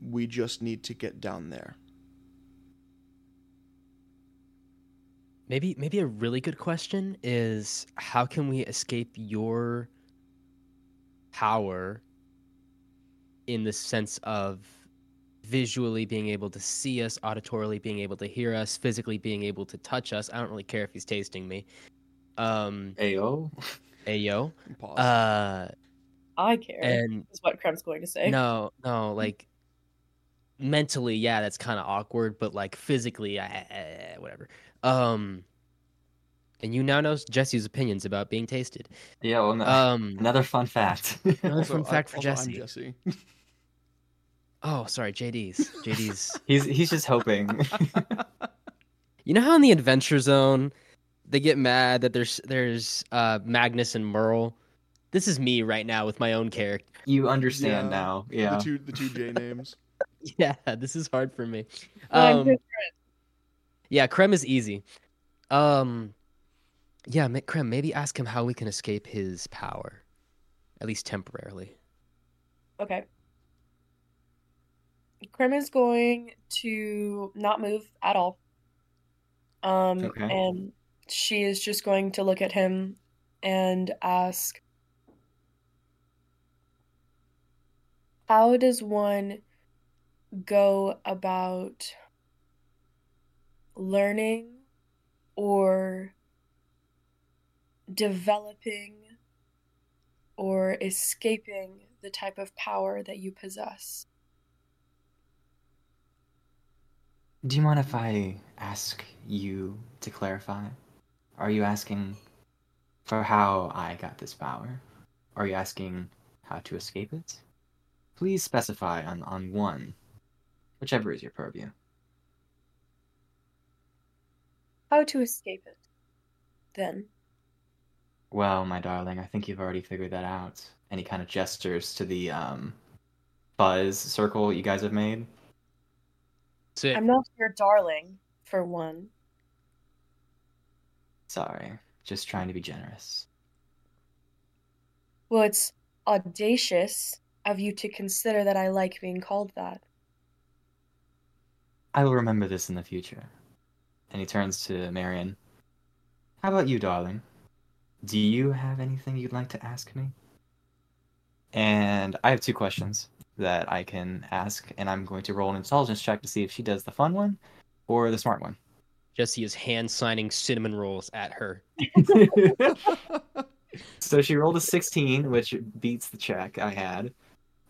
We just need to get down there. Maybe maybe a really good question is how can we escape your power in the sense of visually being able to see us, auditorily being able to hear us, physically being able to touch us. I don't really care if he's tasting me. Um Ayo. ayo. Pause. Uh I care. and is what Krem's going to say. no, no, like mentally, yeah, that's kind of awkward, but like physically, I, I- whatever. Um, and you now know Jesse's opinions about being tasted. Yeah. Well, no, Um, another fun fact. another fun I- fact for also, I'm Jesse. Jesse. Oh, sorry, JD's. JD's. he's he's just hoping. you know how in the Adventure Zone, they get mad that there's there's uh Magnus and Merle. This is me right now with my own character. you understand Yeah, now. Yeah. The two the two J names. Yeah, this is hard for me. I'm Um, Yeah, Krem is easy. Um, yeah, Ma- Krem, maybe ask him how we can escape his power, at least temporarily. Okay. Krem is going to not move at all. Um, Okay. and she is just going to look at him and ask, How does one go about learning or developing or escaping the type of power that you possess? Do you mind if I ask you to clarify? Are you asking for how I got this power? Are you asking how to escape it? Please specify on, on one, whichever is your purview. How to escape it, then. Well, my darling, I think you've already figured that out. Any kind of gestures to the um, buzz circle you guys have made. So I'm not your darling, for one. Sorry, just trying to be generous. Well, it's audacious of you to consider that I like being called that. I will remember this in the future. And he turns to Marion. How about you, darling? Do you have anything you'd like to ask me? And I have two questions that I can ask, and I'm going to roll an intelligence check to see if she does the fun one or the smart one. Jesse is hand signing cinnamon rolls at her. so she rolled a 16, which beats the check I had.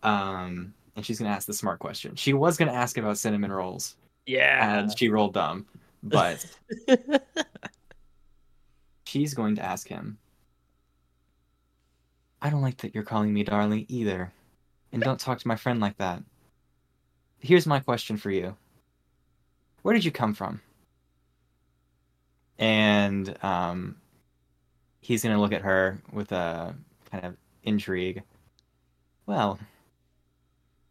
Um, and she's going to ask the smart question. She was going to ask about cinnamon rolls, Yeah. and she rolled dumb, but she's going to ask him. I don't like that you're calling me darling either. And don't talk to my friend like that. Here's my question for you Where did you come from? And um, he's gonna look at her with a kind of intrigue. Well,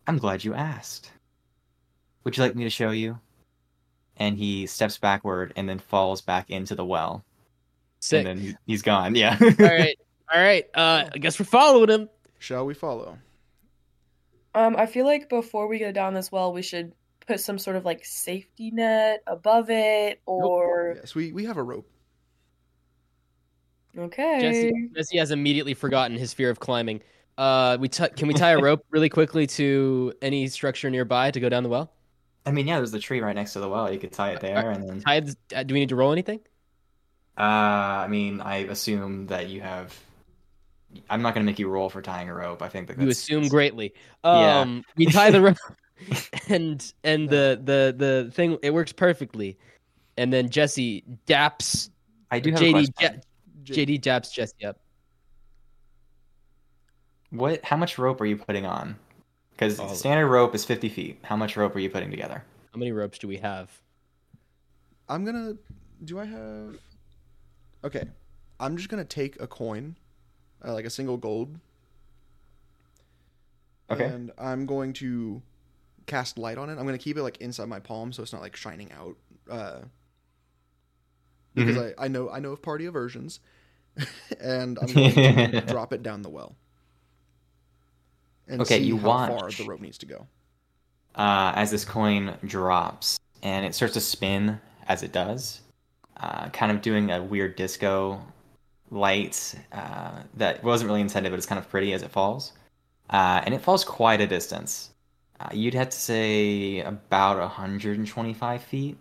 I'm glad you asked. Would you like me to show you? And he steps backward and then falls back into the well. Sick. And then he- he's gone. Yeah. All right. All right. Uh, I guess we're following him. Shall we follow? Um, I feel like before we go down this well, we should put some sort of like safety net above it, or Yes, we, we have a rope. okay. Jesse, Jesse has immediately forgotten his fear of climbing. Uh, we t- can we tie a rope really quickly to any structure nearby to go down the well? I mean, yeah, there's the tree right next to the well. You could tie it there, and then. Tie the- uh, do we need to roll anything? Uh, I mean, I assume that you have. I'm not gonna make you roll for tying a rope. I think that You that's- assume greatly. Yeah. Um, we tie the rope, and and the the the thing it works perfectly, and then Jesse daps I do have a JD question. ja- JD daps Jesse up. What? How much rope are you putting on? Because All of it. standard rope is 50 feet. How much rope are you putting together? How many ropes do we have? I'm gonna. Do I have? Okay, I'm just gonna take a coin, uh, like a single gold. Okay. And I'm going to cast light on it. I'm gonna keep it like inside my palm, so it's not like shining out. Uh, because Mm-hmm. I, I know I know of party aversions, and I'm going to drop it down the well. And Okay, see you how far watch. the rope needs to go. uh, as this coin drops and it starts to spin as it does, uh, kind of doing a weird disco light uh, that wasn't really intended, but it's kind of pretty as it falls. Uh, and it falls quite a distance. Uh, you'd have to say about 125 feet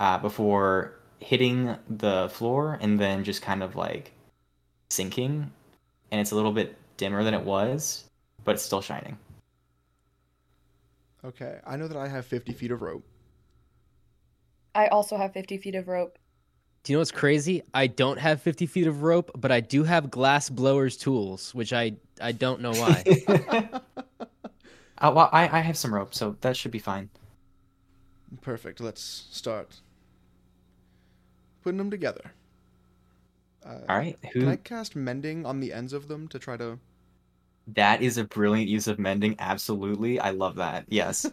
uh, before hitting the floor and then just kind of like sinking. And it's a little bit dimmer than it was, but it's still shining. Okay, I know that I have 50 feet of rope. I also have 50 feet of rope. Do you know what's crazy? I don't have 50 feet of rope, but I do have glass blowers tools, which I I don't know why. Uh, well, I, I have some rope, so that should be fine. Perfect. Let's start putting them together. Uh, All right. Can I cast mending on the ends of them to try to? That is a brilliant use of mending. Absolutely, I love that. Yes.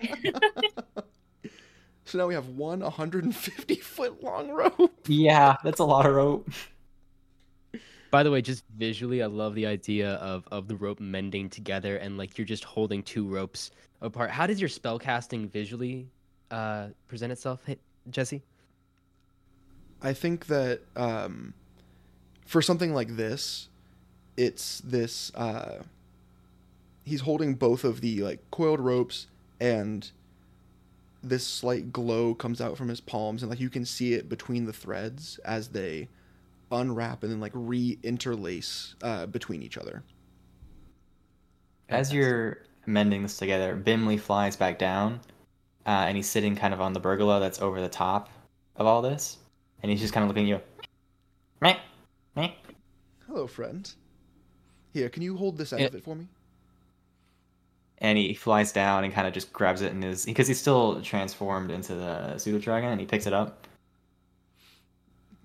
So now we have one 150 foot long rope. yeah, that's a lot of rope. By the way, just visually, I love the idea of of the rope mending together and like you're just holding two ropes apart. How does your spell casting visually uh, present itself, hey, Jesse? I think that um, for something like this, it's this. Uh, he's holding both of the like coiled ropes, and this slight glow comes out from his palms, and like you can see it between the threads as they unwrap and then like re-interlace uh, between each other. As you're mending this together, Bimley flies back down, uh, and he's sitting kind of on the pergola that's over the top of all this, and he's just kind of looking at you. Meh, meh. Hello, friend. Here, can you hold this end Yeah. of it for me? And he flies down and kind of just grabs it in his because he's still transformed into the pseudo dragon, and he picks it up.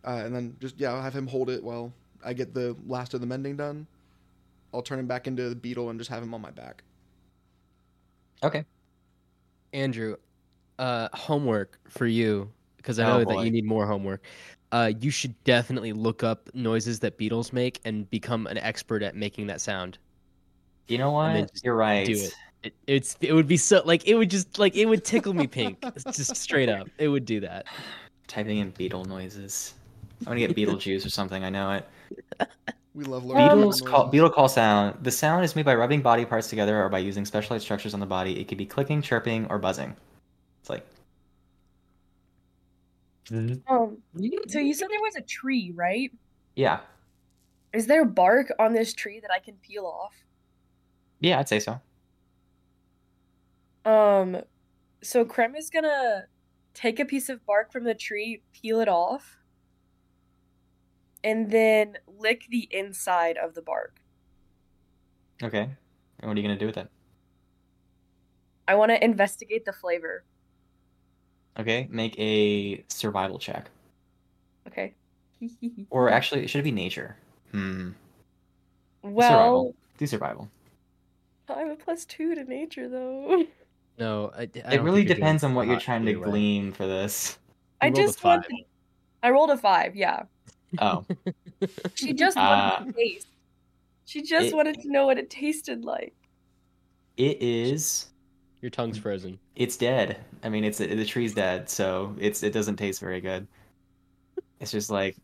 Uh, and then just yeah, I'll have him hold it while I get the last of the mending done. I'll turn him back into the beetle and just have him on my back. Okay. Andrew, uh, homework for you because I Oh, know that you need more homework. Uh, you should definitely look up noises that beetles make and become an expert at making that sound. You know what? just You're right. Do it. it. It's it would be so like it would just like it would tickle me pink. Just straight up, it would do that. Typing in beetle noises. I'm gonna get Beetlejuice or something. I know it. We love learning. Beetles call beetle call sound. The sound is made by rubbing body parts together or by using specialized structures on the body. It could be clicking, chirping, or buzzing. It's like Um, so you said there was a tree, right? yeah, Is there bark on this tree that I can peel off? Yeah, I'd say so. Um, so Krem is gonna take a piece of bark from the tree, peel it off, and then lick the inside of the bark. Okay. And what are you gonna do with it? I want to investigate the flavor. Okay, make a survival check. Okay. Or actually, should it be nature? Hmm. well, survival. Do survival. I'm a plus two to nature though. No, I, I It don't really think you're doing depends on what you're trying to either way. glean for this. I You rolled a just want. five. I rolled a five. Yeah, Oh, she just Uh, wanted to taste. She just it- wanted to know what it tasted like. it is. Your tongue's frozen. It's dead. I mean, it's the tree's dead, so it's it doesn't taste very good. It's just like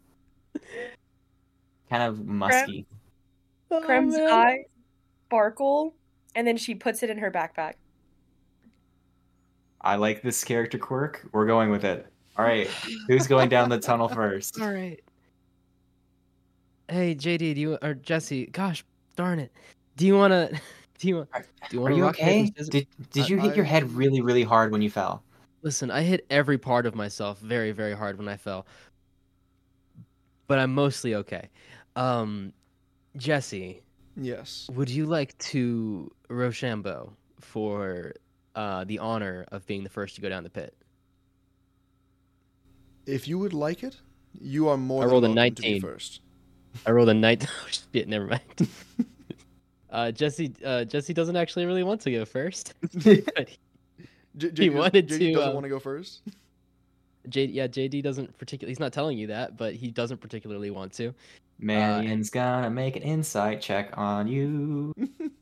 kind of musky. Krem's Oh, eyes sparkle, and then she puts it in her backpack. I like this character quirk. We're going with it. All right, who's going down the tunnel first? All right. Hey JD, do you or Jesse? Gosh, darn it. Do you wanna? Do you want? Are- Do you want to you okay? scissors? Did did you I- hit your head really really hard when you fell? Listen, I hit every part of myself very, very hard when I fell. But I'm mostly okay. Um, Jesse, Yes. would you like to Rochambeau for uh, the honor of being the first to go down the pit? If you would like it, you are more I than rolled a welcome to be 19. first. I rolled a night. Oh, shit, never mind. uh, Jesse, uh, Jesse doesn't actually really want to go first. but J- He JD wanted JD to, doesn't uh, want to go first. J- yeah, JD doesn't particularly. He's not telling you that, but he doesn't particularly want to. Marion's gonna make an insight check on you.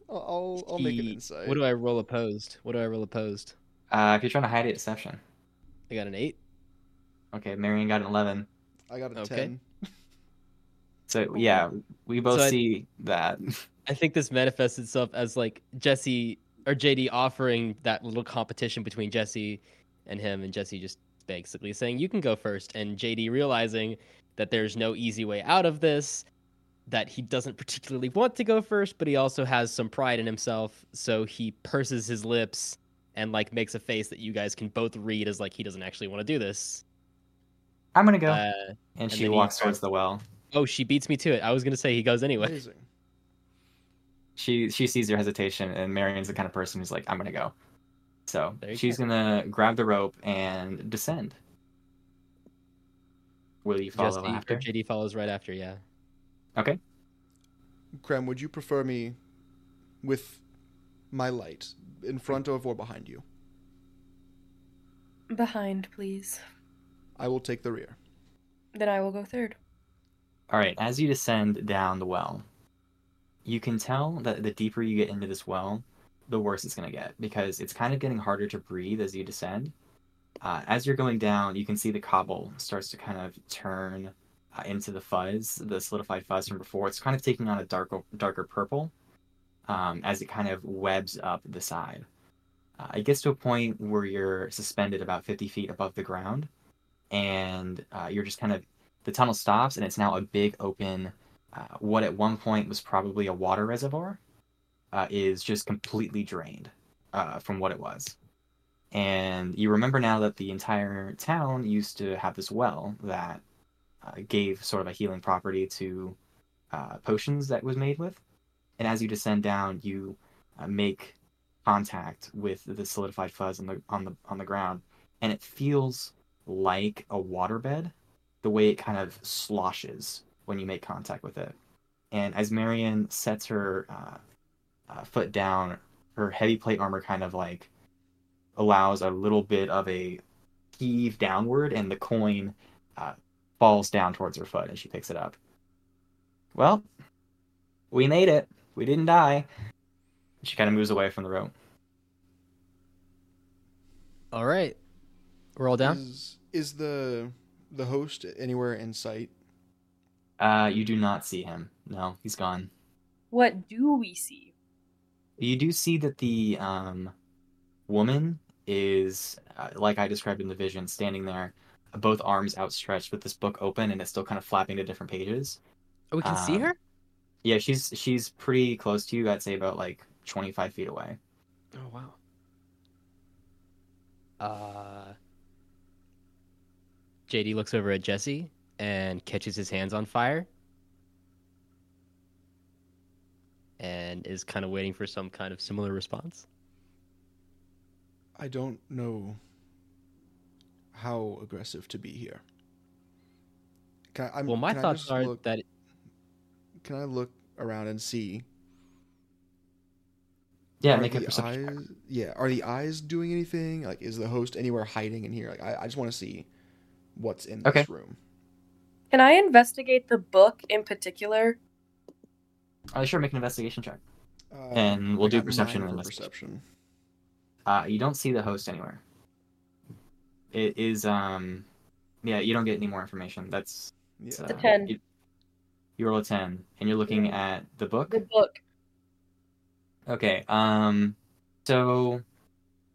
I'll I'll, I'll make an insight. What do I roll opposed? What do I roll opposed? Uh, if you're trying to hide it, deception. I got an eight. Okay, Marion got an eleven. I got a Okay. ten. So yeah, we both So I- see that. I think this manifests itself as like Jesse or JD offering that little competition between Jesse and him, and Jesse just basically saying, "You can go first. and JD realizing that there's no easy way out of this, that he doesn't particularly want to go first, but he also has some pride in himself, so he purses his lips and like makes a face that you guys can both read as like he doesn't actually want to do this. I'm gonna go, Uh, and and she walks towards the well. oh, she beats me to it. I was gonna say he goes anyway. Amazing. She she sees your hesitation, and Marion's the kind of person who's like, "I'm gonna go." So she's go. gonna grab the rope and descend. Will you follow Jesse, after? JD follows right after. Yeah. Okay. Krem, would you prefer me with my light in front of or behind you? Behind, please. I will take the rear. Then I will go third. All right, as you descend down the well, you can tell that the deeper you get into this well, the worse it's going to get because it's kind of getting harder to breathe as you descend. Uh, as you're going down, you can see the cobble starts to kind of turn uh, into the fuzz, the solidified fuzz from before. It's kind of taking on a darker, darker purple um, as it kind of webs up the side. Uh, it gets to a point where you're suspended about 50 feet above the ground, and uh, you're just kind of the tunnel stops and it's now a big open uh, what at one point was probably a water reservoir uh, is just completely drained from what it was and you remember now that the entire town used to have this well that uh, gave sort of a healing property to uh, potions that was made with and as you descend down you uh, make contact with the solidified fuzz on the on the on the ground and it feels like a waterbed the way it kind of sloshes when you make contact with it. And as Marion sets her uh, uh, foot down, her heavy plate armor kind of like allows a little bit of a heave downward, and the coin uh, falls down towards her foot as she picks it up. Well, we made it. We didn't die. She kind of moves away from the rope. All right. We're all down. Is is the the host anywhere in sight? Uh, you do not see him. No, he's gone. What do we see? You do see that the um, woman is, uh, like I described in the vision, standing there, both arms outstretched with this book open, and it's still kind of flapping to different pages. Oh, we can see um, her. Yeah, she's she's pretty close to you. I'd say about like twenty five feet away. Oh wow. Uh. JD looks over at Jesse and catches his hands on fire. And is kind of waiting for some kind of similar response. I don't know how aggressive to be here. Can I, I'm, well, my can thoughts just are look- that Can I look around and see? Yeah, are make a the perception. check. eyes, Yeah, are the eyes doing anything? Like, is the host anywhere hiding in here? Like, I, I just want to see what's in Okay. this room. Can I investigate the book in particular? Uh, sure, make an investigation check. Uh, And we'll I do perception and investigation. perception. Uh, you don't see the host anywhere. It is um, yeah, you don't get any more information. That's Yeah. it's, It's a uh, 10. You, you roll a ten, and you're looking at the book. The book. Okay. Um. So,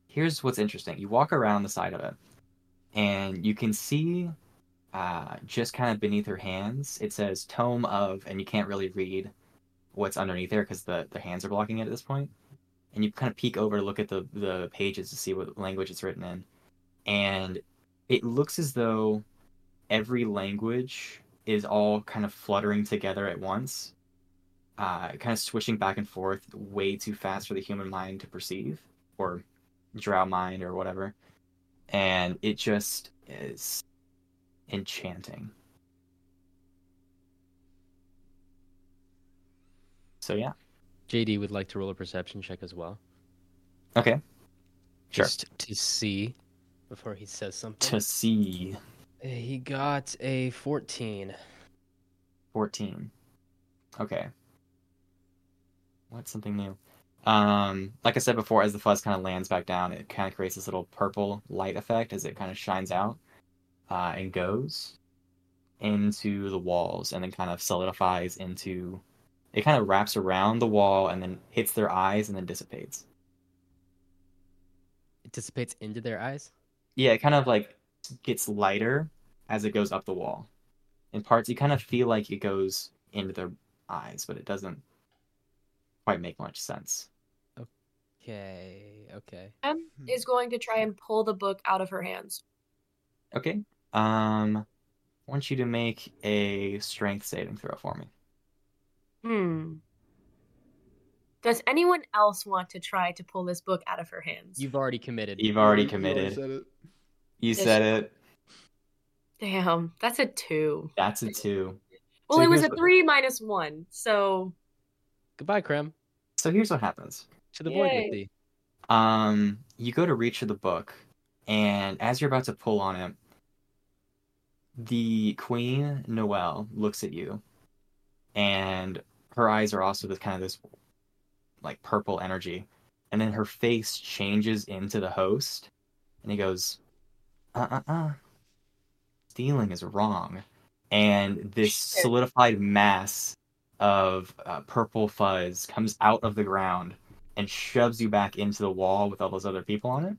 here's what's interesting. You walk around the side of it, and you can see, uh, just kind of beneath her hands, it says "Tome of," and you can't really read what's underneath there because the the hands are blocking it at this point. And you kind of peek over to look at the the pages to see what language it's written in, and it looks as though every language is all kind of fluttering together at once uh, kind of swishing back and forth way too fast for the human mind to perceive, or drow mind, or whatever. And it just is enchanting. So yeah, JD would like to roll a perception check as well, okay. Sure. just to see before he says something. To see He got a 14. fourteen. Okay. What's something new? Um, like I said before, as the fuzz kind of lands back down, it kind of creates this little purple light effect as it kind of shines out uh, and goes into the walls and then kind of solidifies into. It kind of wraps around the wall and then hits their eyes and then dissipates. It dissipates into their eyes. Yeah, it kind of like gets lighter as it goes up the wall. In parts, you kind of feel like it goes into their eyes, but it doesn't quite make much sense. Okay, okay. Em is going to try and pull the book out of her hands. Okay. Um, I want you to make a strength saving throw for me. Hmm. Does anyone else want to try to pull this book out of her hands? You've already committed. You've already committed. You committed. said it. You said it. Damn, that's a two. That's a two. Well, So it was a here's what- three minus one, so Goodbye, Krem. So here's what happens. To the void with thee. Um, you go to reach for the book, and as you're about to pull on it, the Queen Noelle looks at you, and her eyes are also this kind of this like purple energy, and then her face changes into the host, and he goes, "Uh, uh, uh, stealing is wrong," and this solidified mass of uh, purple fuzz comes out of the ground and shoves you back into the wall with all those other people on it.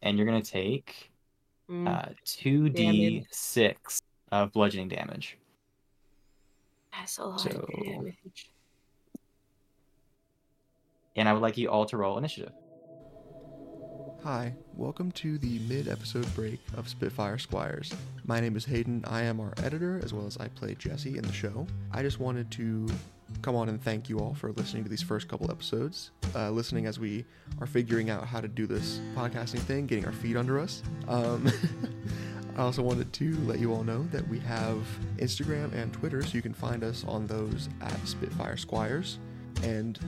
And you're gonna take mm, uh, two d six of bludgeoning damage. That's a lot so- of damage. And I would like you all to roll initiative. Hi, welcome to the mid episode break of Spitfire Squires. My name is Hayden. I am our editor, as well as I play Jesse in the show. I just wanted to come on and thank you all for listening to these first couple episodes, uh, listening as we are figuring out how to do this podcasting thing, getting our feet under us. Um, I also wanted to let you all know that we have Instagram and Twitter, so you can find us on those at Spitfire Squires. And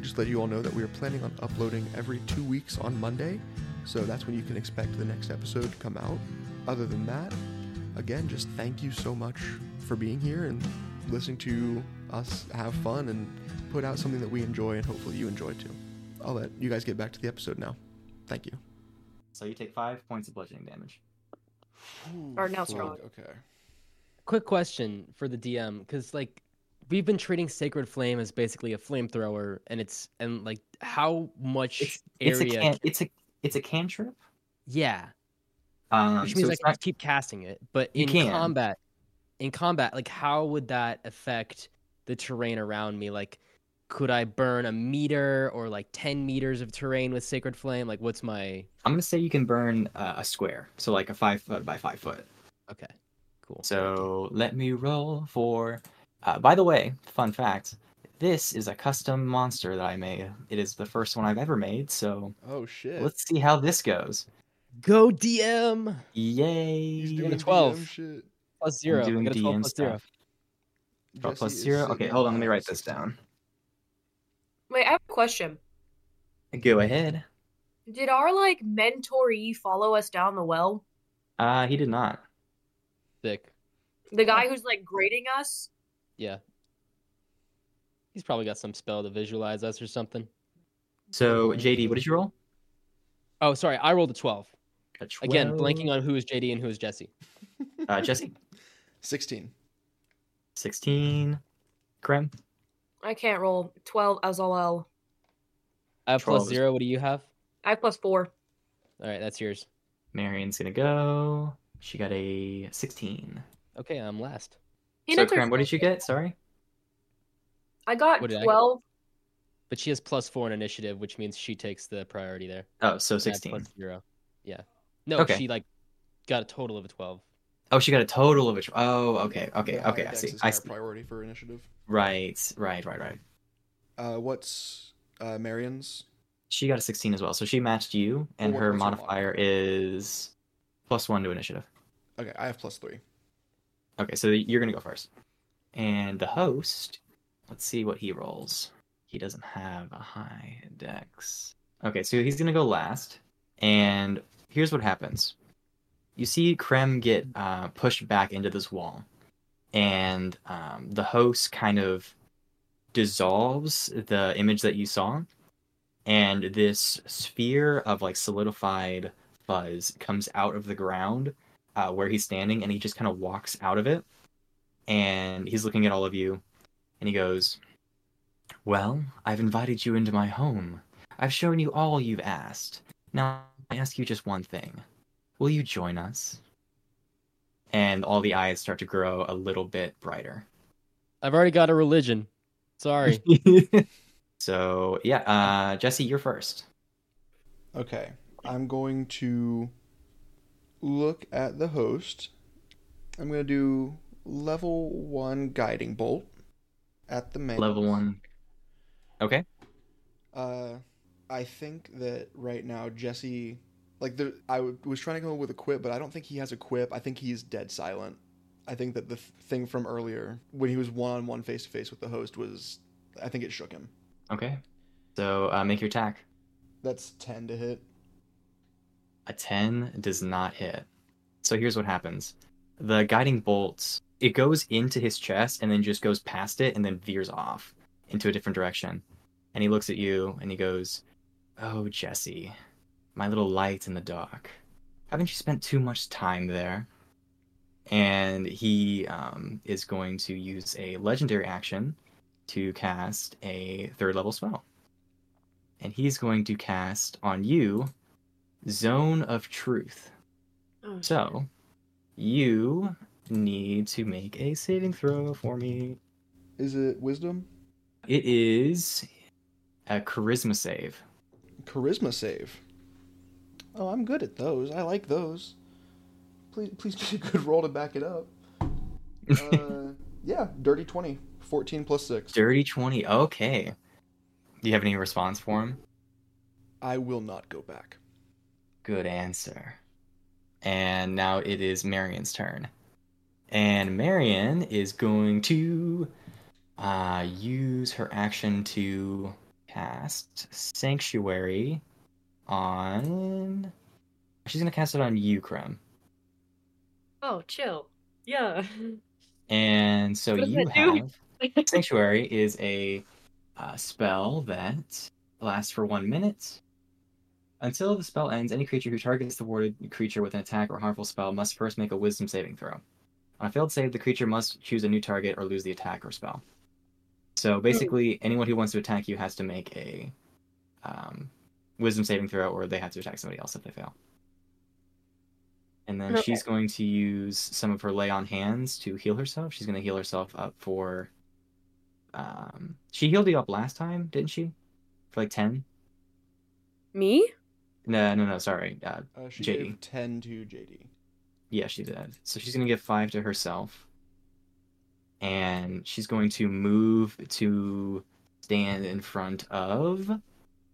just let you all know that we are planning on uploading every two weeks on Monday, so that's when you can expect the next episode to come out. Other than that, again, just thank you so much for being here and listening to us have fun and put out something that we enjoy and hopefully you enjoy too. I'll let you guys get back to the episode now. Thank you. So you take five points of bludgeoning damage. Or now strong. Okay. Quick question for the DM, because like we've been treating Sacred Flame as basically a flamethrower, and it's and like how much It's, it's a can, it's a it's a cantrip. yeah, Um, which so means I it's can not- just keep casting it. But You in can. combat, in combat, like how would that affect the terrain around me? Like, could I burn a meter or like ten meters of terrain with Sacred Flame? Like, what's my I'm gonna say you can burn uh, a square, so like a five foot by five foot. okay? Cool. So let me roll for. Uh, by the way, fun fact: this is a custom monster that I made. It is the first one I've ever made. So Oh shit. let's see how this goes. Go DM. Yay! He's doing doing a 12. Shit. plus zero. I doing got a 12 DM plus zero. stuff. 12 plus Jesse is zero. Okay, hold on. Let me write this 16. down. Wait, I have a question. Go ahead. Did our like mentoree follow us down the well? Uh, he did not. Sick. The guy who's like grading us? Yeah. He's probably got some spell to visualize us or something. So JD, what did you roll? Oh, sorry. I rolled a 12. A Again, blanking on who is JD and who is Jesse. Uh, Jesse, 16. 16. Krem, I can't roll. 12 as all. I have 12 zero. What do you have? I have plus four. All right, that's yours. Marion's gonna go. She got a 16. Okay, I'm last. He so knows her Krem, what did you get? Sorry. I got What did I get? 12. But she has plus four in initiative, which means she takes the priority there. Oh, so I have 16. plus zero. Yeah. No, Okay. she like got a total of a 12. Oh, she got a total of a. tw- Oh, okay, okay, The okay. I see. I see. priority for initiative. Right, right, right, right. Uh, what's uh, Marion's? She got a 16 as well. So she matched you, and her modifier is plus one to initiative. Okay, I have plus three. Okay, so you're gonna go first. And the host, let's see what he rolls. He doesn't have a high dex. Okay, so he's gonna go last. And here's what happens. You see Krem get uh, pushed back into this wall, and um, the host kind of dissolves the image that you saw, and this sphere of like solidified fuzz comes out of the ground uh, where he's standing, and he just kind of walks out of it, and he's looking at all of you, and he goes, "Well, I've invited you into my home. I've shown you all you've asked. Now I ask you just one thing: Will you join us?" And all the eyes start to grow a little bit brighter. I've already got a religion. Sorry. so yeah, uh, Jesse, you're first. Okay, I'm going to look at the host. I'm going to do level one guiding bolt at the main. Level one. Okay. Uh, I think that right now Jesse, like the, I w- was trying to come up with a quip, but I don't think he has a quip. I think he's dead silent. I think that the th- thing from earlier when he was one on one face to face with the host was, I think it shook him. Okay. So uh, make your attack. That's ten to hit. A 10 does not hit. So here's what happens. The guiding bolt, it goes into his chest and then just goes past it and then veers off into a different direction. And he looks at you and he goes, "Oh, Jesse, my little light in the dark. Haven't you spent too much time there?" And he um, is going to use a legendary action to cast a third level spell. And he's going to cast on you Zone of Truth. Oh, So, you need to make a saving throw for me. Is it wisdom? It is a charisma save. Charisma save. Oh, I'm good at those. I like those. Please, please be a good roll to back it up. Uh, yeah, dirty 20. 14 plus 6. Dirty 20. Okay. Do you have any response for him? I will not go back. Good answer. And now it is Marion's turn. And Marion is going to uh, use her action to cast Sanctuary on. She's to cast it on you, Krem. Oh, chill. Yeah. And so you have Sanctuary is a uh, spell that lasts for one minute. Until the spell ends, any creature who targets the warded creature with an attack or harmful spell must first make a Wisdom saving throw. On a failed save, the creature must choose a new target or lose the attack or spell. So basically, anyone who wants to attack you has to make a um, Wisdom saving throw, or they have to attack somebody else if they fail. And then Okay. she's going to use some of her lay on hands to heal herself. She's going to heal herself up for. Um, she healed you up last time, didn't she? For like ten. Me? No, no, no. Sorry. Uh, Uh, she JD. gave 10 to JD. yeah, she did. So she's going to give five to herself, and she's going to move to stand in front of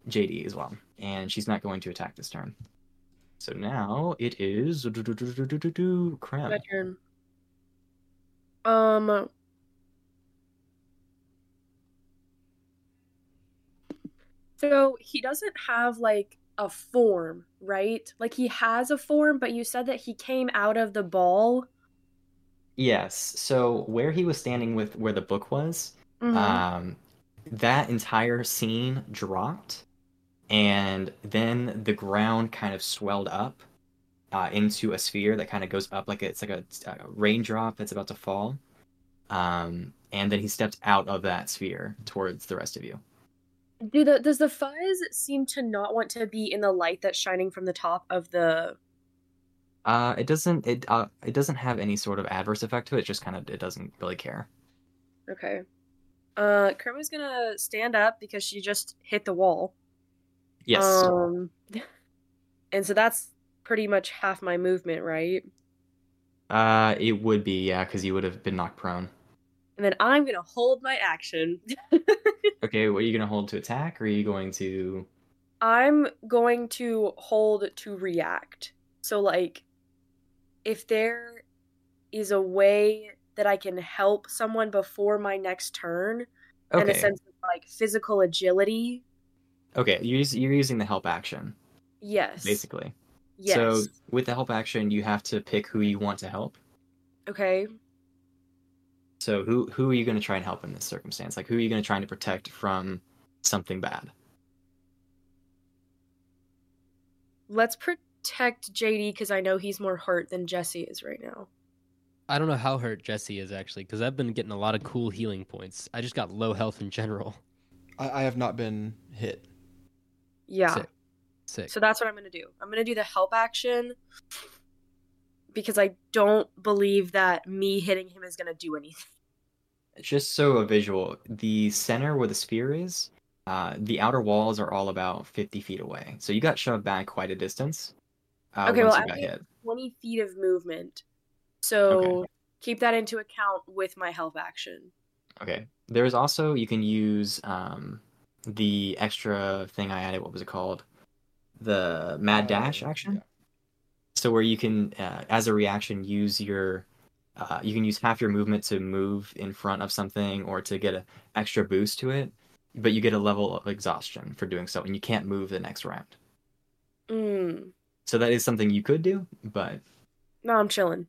JD as well, and she's not going to attack this turn. So now it is My Krem. turn. Um. So he doesn't have like a form, right? Like he has a form, but you said that he came out of the ball. Yes. So where he was standing with where the book was, Mhm. um, that entire scene dropped, and then the ground kind of swelled up uh, into a sphere that kind of goes up like it's like a, a raindrop that's about to fall. Um, and then he stepped out of that sphere towards the rest of you. Do the does the fuzz seem to not want to be in the light that's shining from the top of the Uh, it doesn't it uh, it doesn't have any sort of adverse effect to it. It just kind of it doesn't really care. Okay. Uh Krem's gonna stand up because she just hit the wall. Yes. Um and so that's pretty much half my movement, right? Uh, it would be yeah, because you would have been knocked prone. And then I'm gonna hold my action. Okay, what are you gonna hold to attack, or are you going to? I'm going to hold to react. So like if there is a way that I can help someone before my next turn in a sense of like physical agility, okay, you're us- you're using the help action yes. basically. Yes. So with the help action, you have to pick who you want to help. okay. So who who are you going to try and help in this circumstance? Like who are you going to try to protect from something bad? Let's protect JD because I know he's more hurt than Jesse is right now. I don't know how hurt Jesse is actually, because I've been getting a lot of cool healing points. I just got low health in general. I, I have not been hit. Yeah. Sick. Sick. So that's what I'm going to do. I'm going to do the help action because I don't believe that me hitting him is going to do anything. Just so a visual, the center where the sphere is, uh, the outer walls are all about fifty feet away. So you got shoved back quite a distance. Uh, Okay, well, I got 20 feet of movement. So keep that into account with my help action. Okay. There's also you can use um the extra thing I added. What was it called? The mad dash action. yeah. So where you can, uh, as a reaction, use your, uh, you can use half your movement to move in front of something or to get an extra boost to it, but you get a level of exhaustion for doing so, and you can't move the next round. Mm. So that is something you could do, but No, I'm chilling.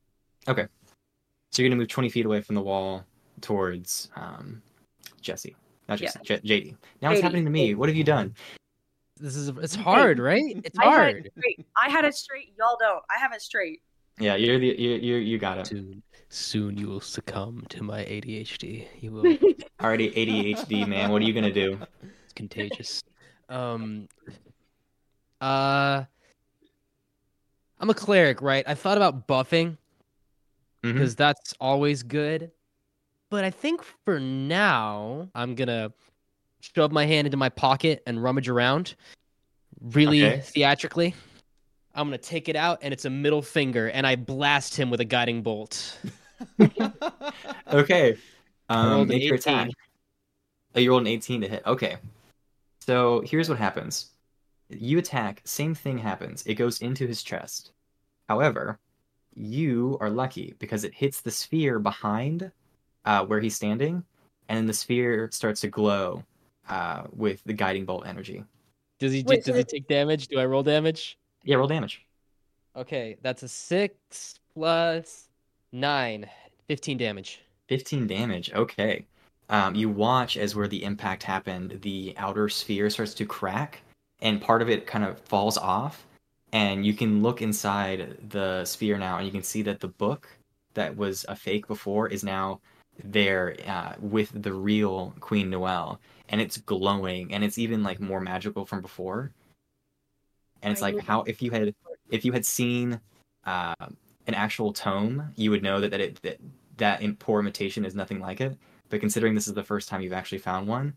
Okay, so you're gonna move 20 feet away from the wall towards um, Jesse, not Jesse, J- JD. Now it's happening to me. What have you done? This is it's hard, right? It's I had hard. it straight. I had it straight. Y'all don't. I have it straight. Yeah, you're the you you you got it. Soon, soon you will succumb to my ADHD. You will. Already ADHD, man. What are you gonna do? It's contagious. Um. Uh. I'm a cleric, right? I thought about buffing because that's always good. But I think for now, I'm gonna shove my hand into my pocket and rummage around, really Okay. theatrically. I'm gonna take it out, and it's a middle finger, and I blast him with a guiding bolt. Okay. Um, rolled make your 18. attack. Oh, you rolled an 18 to hit. Okay. So here's what happens. You attack, same thing happens. It goes into his chest. However, you are lucky because it hits the sphere behind uh, where he's standing, and then the sphere starts to glow uh, with the guiding bolt energy. Does he? Wait, does he take damage? Do I roll damage? Yeah, roll damage. Okay, that's a six plus nine. 15 damage. 15 damage. Okay. Um, you watch as where the impact happened, the outer sphere starts to crack, and part of it kind of falls off. And you can look inside the sphere now, and you can see that the book that was a fake before is now there uh, with the real Queen Noelle, and it's glowing, and it's even like more magical from before. And it's I like how if you had if you had seen uh, an actual tome, you would know that that it that that in poor imitation is nothing like it. But considering this is the first time you've actually found one,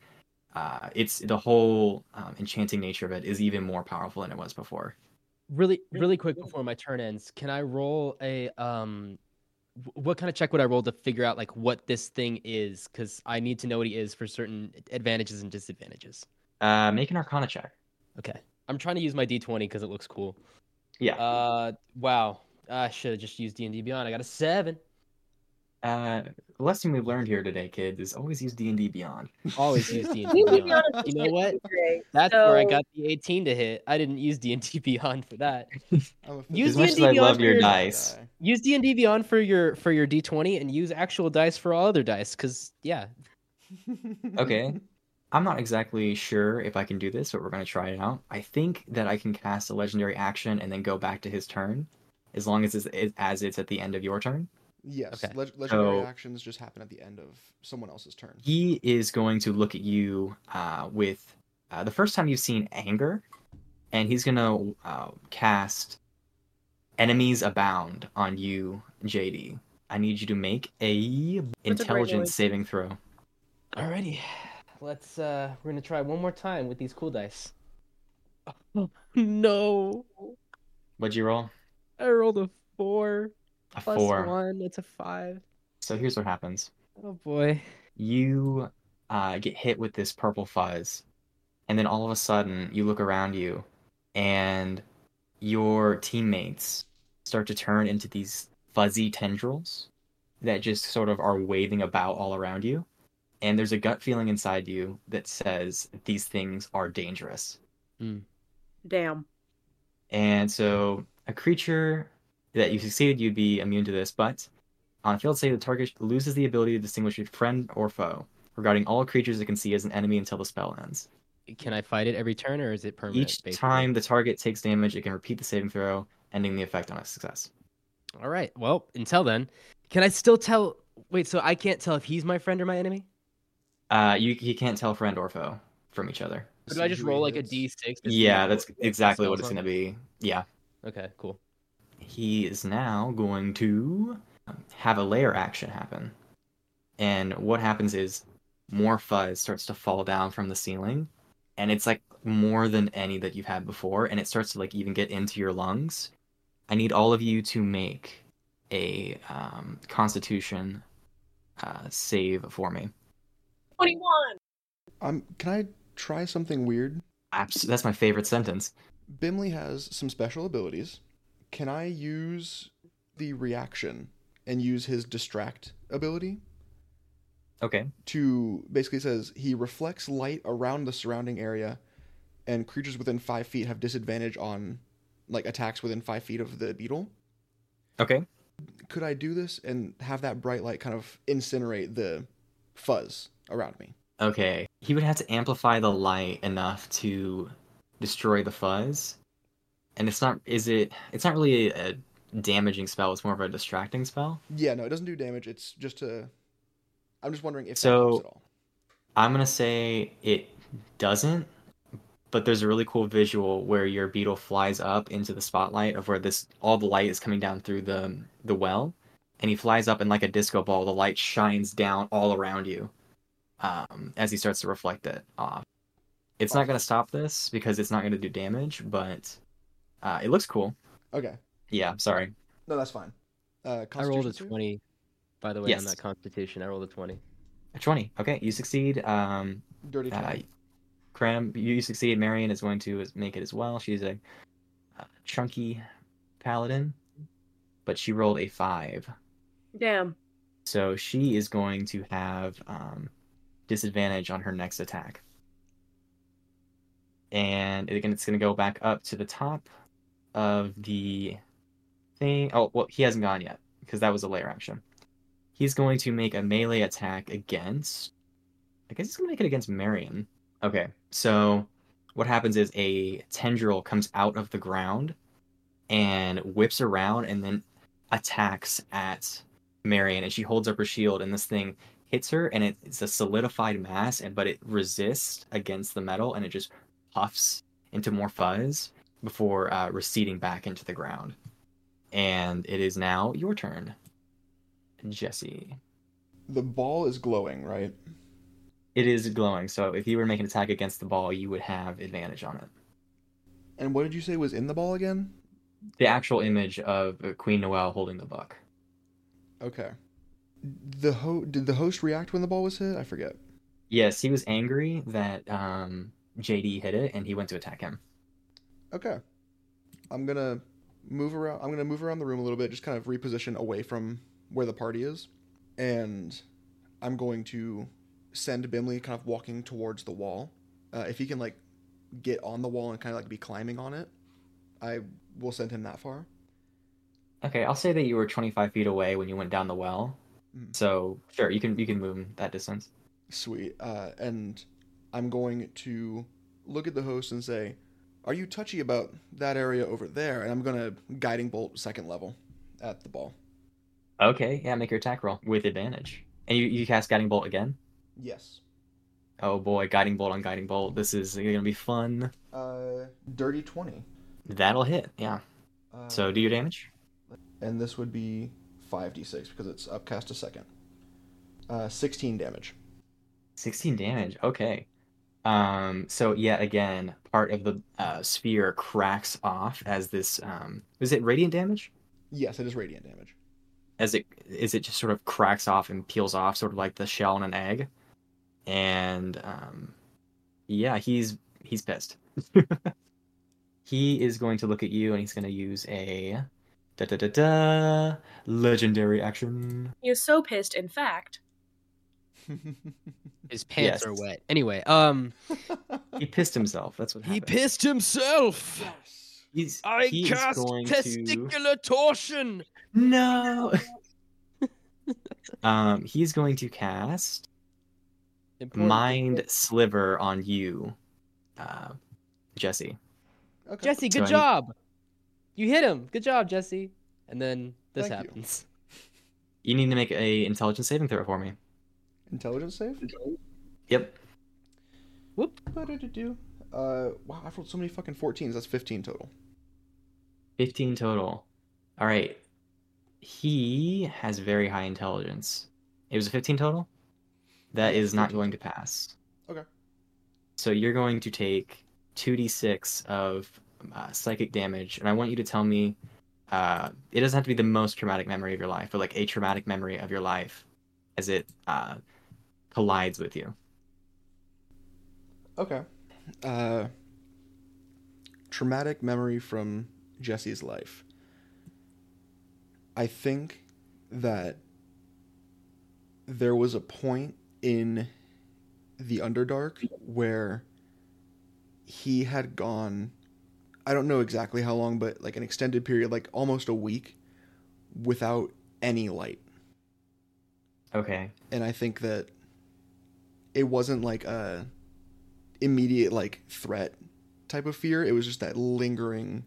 uh, it's the whole um, enchanting nature of it is even more powerful than it was before. Really, really quick before my turn ends, can I roll a um? Wh- What kind of check would I roll to figure out like what this thing is? Because I need to know what he is for certain advantages and disadvantages. Uh, make an Arcana check. Okay, I'm trying to use my D20 because it looks cool. Yeah. Uh, wow. I should have just used D and D Beyond. I got a seven. Uh, the lesson we've learned here today, kids, is always use D and D Beyond. Always use D and D Beyond. You know what? today. That's where I got the 18 to hit. I didn't use D and D Beyond for that. I'm a Use As D&D I Beyond love your for- dice, Use D and D Beyond for your for your D20 and use actual dice for all other dice. Cause yeah, Okay. I'm not exactly sure if I can do this, but we're going to try it out. I think that I can cast a legendary action and then go back to his turn, as long as it's, it, as it's at the end of your turn. Yes, Okay. leg- legendary So- actions just happen at the end of someone else's turn. He is going to look at you uh, with uh, the first time you've seen anger, and he's going to uh, cast enemies abound on you, JD. I need you to make a great intelligence noise. saving throw. Alrighty, let's. uh We're gonna try one more time with these cool dice. Oh, no, What'd you roll? I rolled a four A plus four. one. It's a five. So here's what happens. Oh boy. you uh, get hit with this purple fuzz, and then all of a sudden you look around you, and your teammates start to turn into these fuzzy tendrils that just sort of are waving about all around you. And there's a gut feeling inside you that says these things are dangerous. Damn. And so a creature that you succeeded, you'd be immune to this, but on a failed save, the target loses the ability to distinguish a friend or foe regarding all creatures it can see as an enemy until the spell ends. Can I fight it every turn, or is it permanent? Each basically? time the target takes damage, it can repeat the saving throw, ending the effect on a success. All right. Well, until then, can I still tell? Wait, so I can't tell if he's my friend or my enemy? Uh, you you can't tell friend or foe from each other. Or do I just roll like a hits. d6? Yeah, that's exactly what it's going to be. Yeah. Okay, cool. He is now going to have a lair action happen. And what happens is more fuzz starts to fall down from the ceiling, and it's like more than any that you've had before, and it starts to like even get into your lungs. I need all of you to make a um, Constitution uh, save for me. 21. Um, can I try something weird? Abs- that's my favorite sentence. Bimley has some special abilities. Can I use the reaction and use his distract ability Okay. to basically says he reflects light around the surrounding area, and creatures within five feet have disadvantage on like attacks within five feet of the beetle. Okay. Could I do this and have that bright light kind of incinerate the fuzz around me? Okay. He would have to amplify the light enough to destroy the fuzz. And it's not is it it's not really a, a damaging spell, it's more of a distracting spell. Yeah, no, it doesn't do damage. It's just to. I'm just wondering if So- helps at all. I'm gonna say it doesn't, but there's a really cool visual where your beetle flies up into the spotlight of where this all the light is coming down through the the well, and he flies up and like a disco ball, the light shines down all around you, um, as he starts to reflect it off. It's not gonna stop this because it's not gonna do damage, but uh, it looks cool. Okay, Yeah, sorry. no, that's fine. Uh, I rolled a Constitution save? 20, by the way, Yes. on that constitution. I rolled a 20. A Twenty. Okay, you succeed. Um, Dirty Uh. Krem, you succeed. Marion is going to make it as well. She's a uh, chunky paladin, but she rolled a five, Damn. so she is going to have um, disadvantage on her next attack. And again, it's going to go back up to the top of the thing. Oh, well, he hasn't gone yet because that was a lair action. He's going to make a melee attack against. I guess he's going to make it against Marion. Okay, so what happens is a tendril comes out of the ground and whips around and then attacks at Marion, and she holds up her shield, and this thing hits her, and it, it's a solidified mass, and but it resists against the metal, and it just puffs into more fuzz before uh, receding back into the ground. And it is now your turn, Jesse. The ball is glowing, right? It is glowing, so if you were to make an attack against the ball, you would have advantage on it. And what did you say was in the ball again? The actual image of Queen Noelle holding the book. Okay. The ho- did the host react when the ball was hit? I forget. Yes, he was angry that um, JD hit it, and he went to attack him. Okay. I'm gonna move around. I'm gonna move around the room a little bit, just kind of reposition away from where the party is. and I'm going to send Bimley kind of walking towards the wall. Uh, if he can like get on the wall and kind of like be climbing on it, I will send him that far. Okay, I'll say that you were 25 feet away when you went down the well. Mm. So sure, you can you can move that distance. Sweet. Uh, and I'm going to look at the host and say, "Are you touchy about that area over there?" And I'm gonna guiding bolt second level at the ball. Okay, yeah, make your attack roll with advantage. And you, you cast Guiding Bolt again? Yes. Oh boy, Guiding Bolt on Guiding Bolt. This is gonna be fun. Uh, dirty twenty. That'll hit, yeah. Uh, So do your damage. and this would be five d six because it's upcast a second. Uh, sixteen damage. 16 damage, okay. Um, so yet again, part of the uh, sphere cracks off as this um is it radiant damage? Yes, it is radiant damage. As it is it just sort of cracks off and peels off, sort of like the shell in an egg. And um yeah, he's he's pissed. he is going to look at you and he's gonna use a da da da da legendary action. He is so pissed, in fact. His pants Yes. are wet. Anyway, um, He pissed himself. That's what happened. he pissed himself. yes. He's I he is cast going to testicular torsion. No. um, he's going to cast Important. Mind Sliver on you, uh, Jesse. Okay. Jesse, So good need- job. You hit him. Good job, Jesse. And then this Thank you. happens. You need to make a intelligence saving throw for me. Intelligence save. Yep. Whoop. Uh, wow, I've rolled so many fucking 14s. That's 15 total. 15 total. All right. He has very high intelligence. It was a 15 total? That is not going to pass. Okay. So you're going to take 2d6 of uh, psychic damage, and I want you to tell me uh, it doesn't have to be the most traumatic memory of your life, but like a traumatic memory of your life as it uh, collides with you. Okay. Uh, traumatic memory from Jesse's life. I think that there was a point in the Underdark where he had gone I don't know exactly how long, but like an extended period, like almost a week, without any light. Okay. and I think that it wasn't like a immediate like threat type of fear. It was just that lingering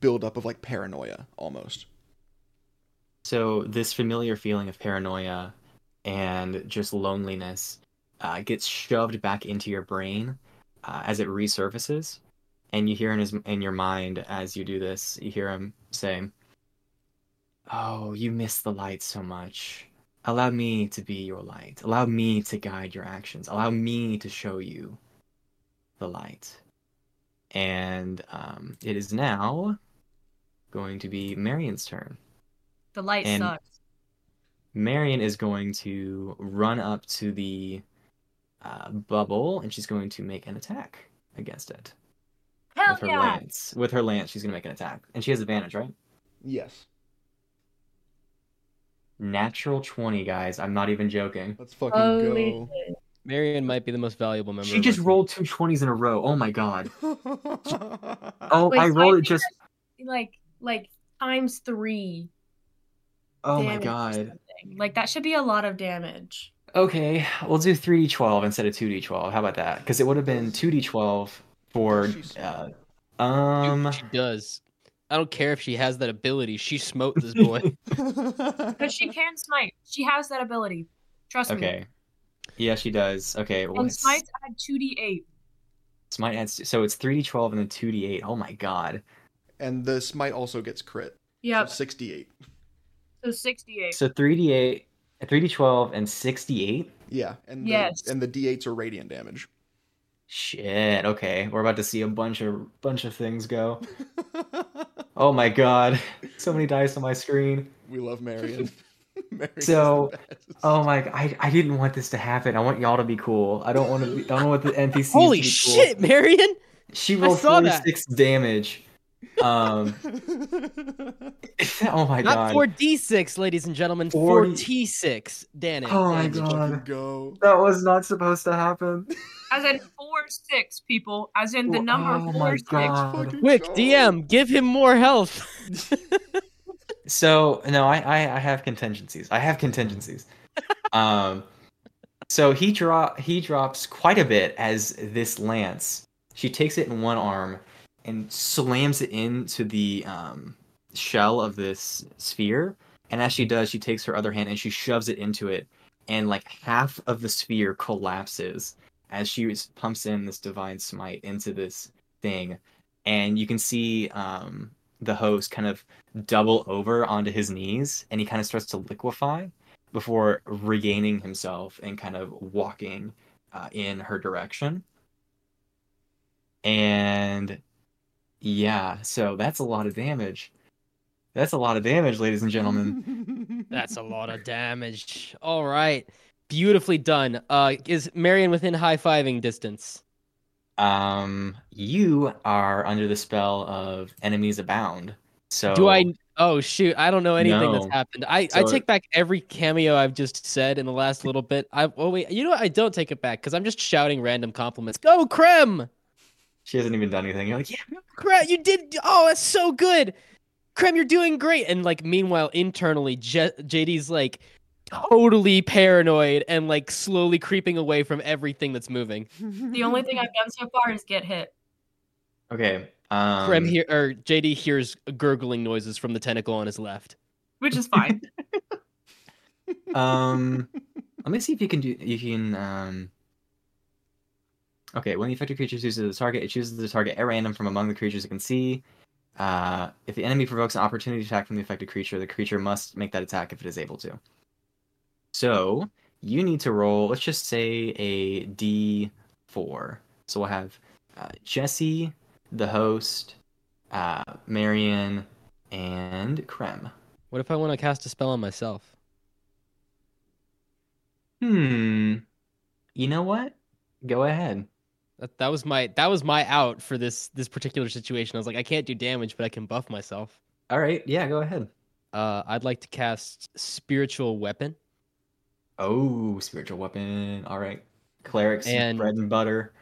buildup of like paranoia almost. So this familiar feeling of paranoia and just loneliness uh, gets shoved back into your brain uh, as it resurfaces, and you hear in his in your mind as you do this, you hear him say, "Oh, you miss the light so much. Allow me to be your light. Allow me to guide your actions. Allow me to show you the light." And um, it is now going to be Marion's turn. The light And- sucks. Marion is going to run up to the uh, bubble and she's going to make an attack against it Hell with her yeah! lance. With her lance, she's going to make an attack, and she has advantage, right? Yes. Natural twenty, guys. I'm not even joking. Let's fucking Holy go. shit. Marion might be the most valuable member. She just rolled two 20s in a row. Oh my god. Oh, Wait, I so rolled it just. like like times three. Oh my god. Like that should be a lot of damage. Okay, we'll do 3d12 instead of 2d12. How about that? Because it would have been 2d12 for. Uh, um. she does. I don't care if she has that ability. She smote this boy. Because she can smite. She has that ability. Trust me. Okay. Yeah, she does. Okay. well, And it's- smites add two d eight. Smite adds so it's three d twelve and then two d eight. Oh my god! and the smite also gets crit. Yep. So 68. So sixty eight. So three d eight, three d twelve, and sixty eight. Yeah, and the, Yes. and the d8s are radiant damage. Shit. Okay, we're about to see a bunch of bunch of things go. Oh my god! So many dice on my screen. we love Marion. Marion So. Oh my! I I didn't want this to happen. I want y'all to be cool. I don't want to. Be, I don't want the NPCs Holy to be cool. shit, Marion! She I rolled saw that. forty six damage. Um, oh my Not god. four D six, ladies and gentlemen. 40 Four T six. Danny. Oh my God. go. That was not supposed to happen. As in four six people. As in the Oh number my four six. God. Quick. DM, give him more health. So no, I, I I have contingencies. I have contingencies. um, so he drop he drops quite a bit as this lance. She takes it in one arm and slams it into the um, shell of this sphere. And as she does, she takes her other hand and she shoves it into it, and like half of the sphere collapses as she pumps in this divine smite into this thing, and you can see um, the host kind of double over onto his knees and he kind of starts to liquefy before regaining himself and kind of walking uh, in her direction. And yeah, so that's a lot of damage. That's a lot of damage, ladies and gentlemen. That's a lot of damage. All right. Beautifully done. Uh is Marion within high fiving distance? um, you are under the spell of enemies abound. So Do I Oh shoot, I don't know anything that's happened. I, I take back every cameo I've just said in the last little bit. I oh wait, you know what? I don't take it back because I'm just shouting random compliments. Go Krem! She hasn't even done anything. You're like, yeah, Krem, you did oh that's so good. Krem, you're doing great. And like meanwhile, internally, J- JD's like totally paranoid and like slowly creeping away from everything that's moving. The only thing I've done so far is get hit. okay. Um, Krem here or JD hears gurgling noises from the tentacle on his left. Which is fine. um let me see if you can do you can um okay when the affected creature chooses the target it chooses the target at random from among the creatures it can see uh if the enemy provokes an opportunity attack from the affected creature the creature must make that attack if it is able to so you need to roll let's just say a d4 so we'll have uh, jesse the host uh marion and krem What if I want to cast a spell on myself? Hmm. You know what? Go ahead. That, that was my that was my out for this this particular situation. I was like, I can't do damage, but I can buff myself. All right. Yeah, go ahead. Uh, I'd like to cast spiritual weapon. Oh, spiritual weapon. All right. Clerics And- bread and butter.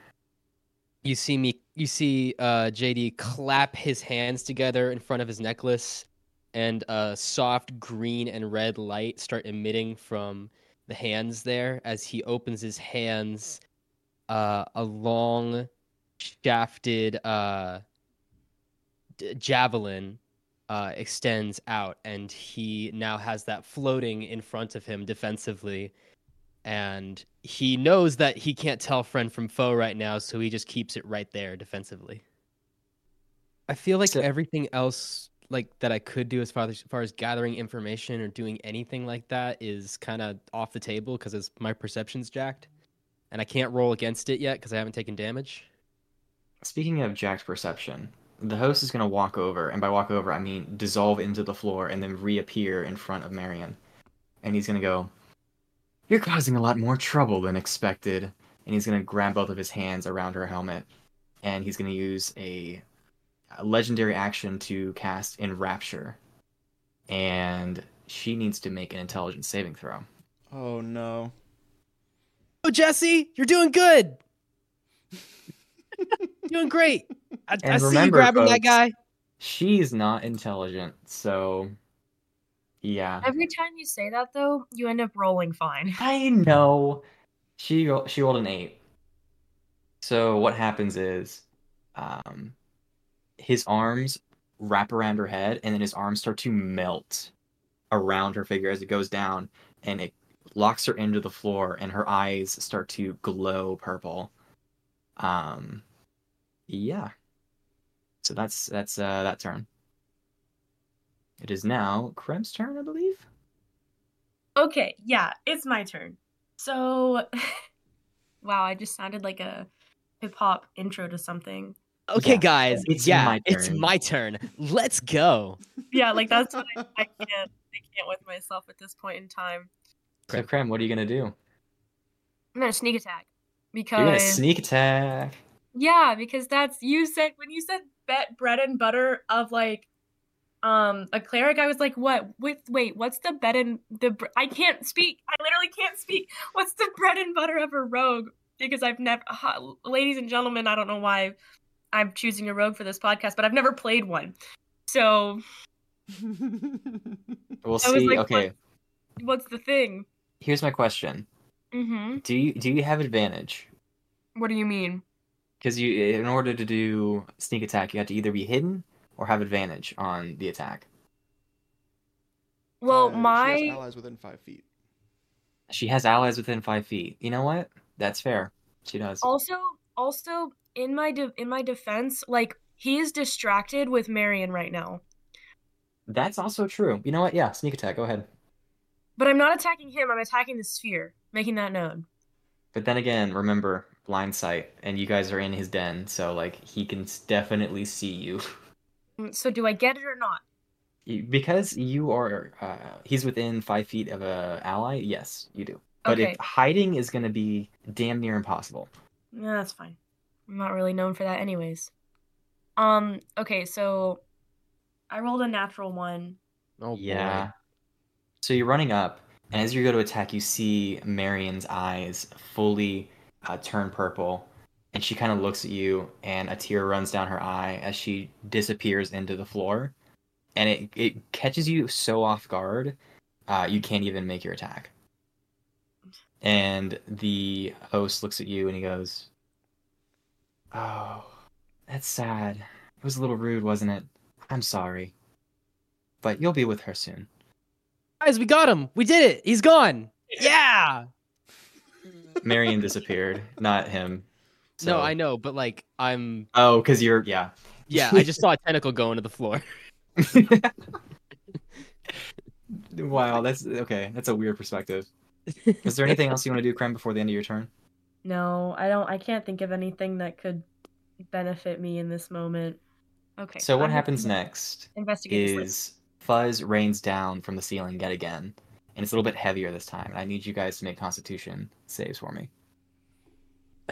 You see me. You see uh, JD clap his hands together in front of his necklace, and a soft green and red light start emitting from the hands there as he opens his hands. Uh, a long, shafted uh, d- javelin uh, extends out, and he now has that floating in front of him defensively. And he knows that he can't tell friend from foe right now, so he just keeps it right there defensively. I feel like So- everything else like that I could do as far as, as far as gathering information or doing anything like that is kind of off the table because my perception's jacked, and I can't roll against it yet because I haven't taken damage. Speaking of Jack's perception, the host is going to walk over, and by walk over, I mean dissolve into the floor and then reappear in front of Marion. And he's going to go, You're causing a lot more trouble than expected. And he's going to grab both of his hands around her helmet, and he's going to use a, a legendary action to cast Enrapture. And she needs to make an intelligence saving throw. Oh no. Oh, Jesse, you're doing good. doing great. I, And I see you remember, grabbing that guy. She's not intelligent, so yeah. Every time you say that, though, you end up rolling fine. I know. She she rolled an eight. So what happens is, um, his arms wrap around her head, and then his arms start to melt around her figure as it goes down, and it locks her into the floor, and her eyes start to glow purple. Um, yeah. So that's that's uh, that turn. It is now Krem's turn, I believe. Okay, yeah, it's my turn. So, wow, I just sounded like a hip hop intro to something. Okay, Yeah, guys. it's yeah, my it's turn. my turn. Let's go. Yeah, like that's what I, I can't I can't with myself at this point in time. So Krem, what are you gonna do? I'm gonna sneak attack because You're gonna because sneak attack. Yeah, because that's you said when you said bet bread and butter of like um a cleric i was like what? With wait what's the bread and the br- i can't speak. I literally can't speak. What's the bread and butter of a rogue? Because i've never uh, ladies and gentlemen i don't know why i'm choosing a rogue for this podcast but i've never played one. So We'll see. like, okay, what's the thing? Here's my question: mm-hmm. Do you do you have advantage? what do you mean Because you, in order to do sneak attack, you have to either be hidden or have advantage on the attack. well Uh, she has my allies within five feet. She has allies within five feet. You know what? That's fair. She does. also also in my de- in my defense like he is distracted with marion right now That's also true. You know what? Yeah, sneak attack. Go ahead. But I'm not attacking him, I'm attacking the sphere, making that known. But then again, remember blind sight, and you guys are in his den, so like he can definitely see you. Mm, So do I get it or not? Because you are uh, he's within five feet of a ally. Yes, you do. But Okay. if hiding is going to be damn near impossible. Yeah, that's fine. I'm not really known for that anyways. Um, okay, so I rolled a natural one. Oh yeah. boy. So you're running up, and as you go to attack, you see Marion's eyes fully uh, turn purple, and she kind of looks at you, and a tear runs down her eye as she disappears into the floor, and it it catches you so off guard, uh, you can't even make your attack. And the host looks at you and he goes, "Oh, that's sad. It was a little rude, wasn't it? I'm sorry, but you'll be with her soon." Guys, we got him. We did it. He's gone. Yeah. Marion disappeared, not him. No, I know, but like I'm Oh, because you're yeah. yeah, I just saw a tentacle go into the floor. wow, that's okay. That's a weird perspective. Is there anything else you want to do, Krem, before the end of your turn? No, I don't I can't think of anything that could benefit me in this moment. Okay. So what I'm happens next Investigate is Fuzz rains down from the ceiling yet again, and it's a little bit heavier this time. And I need you guys to make Constitution saves for me.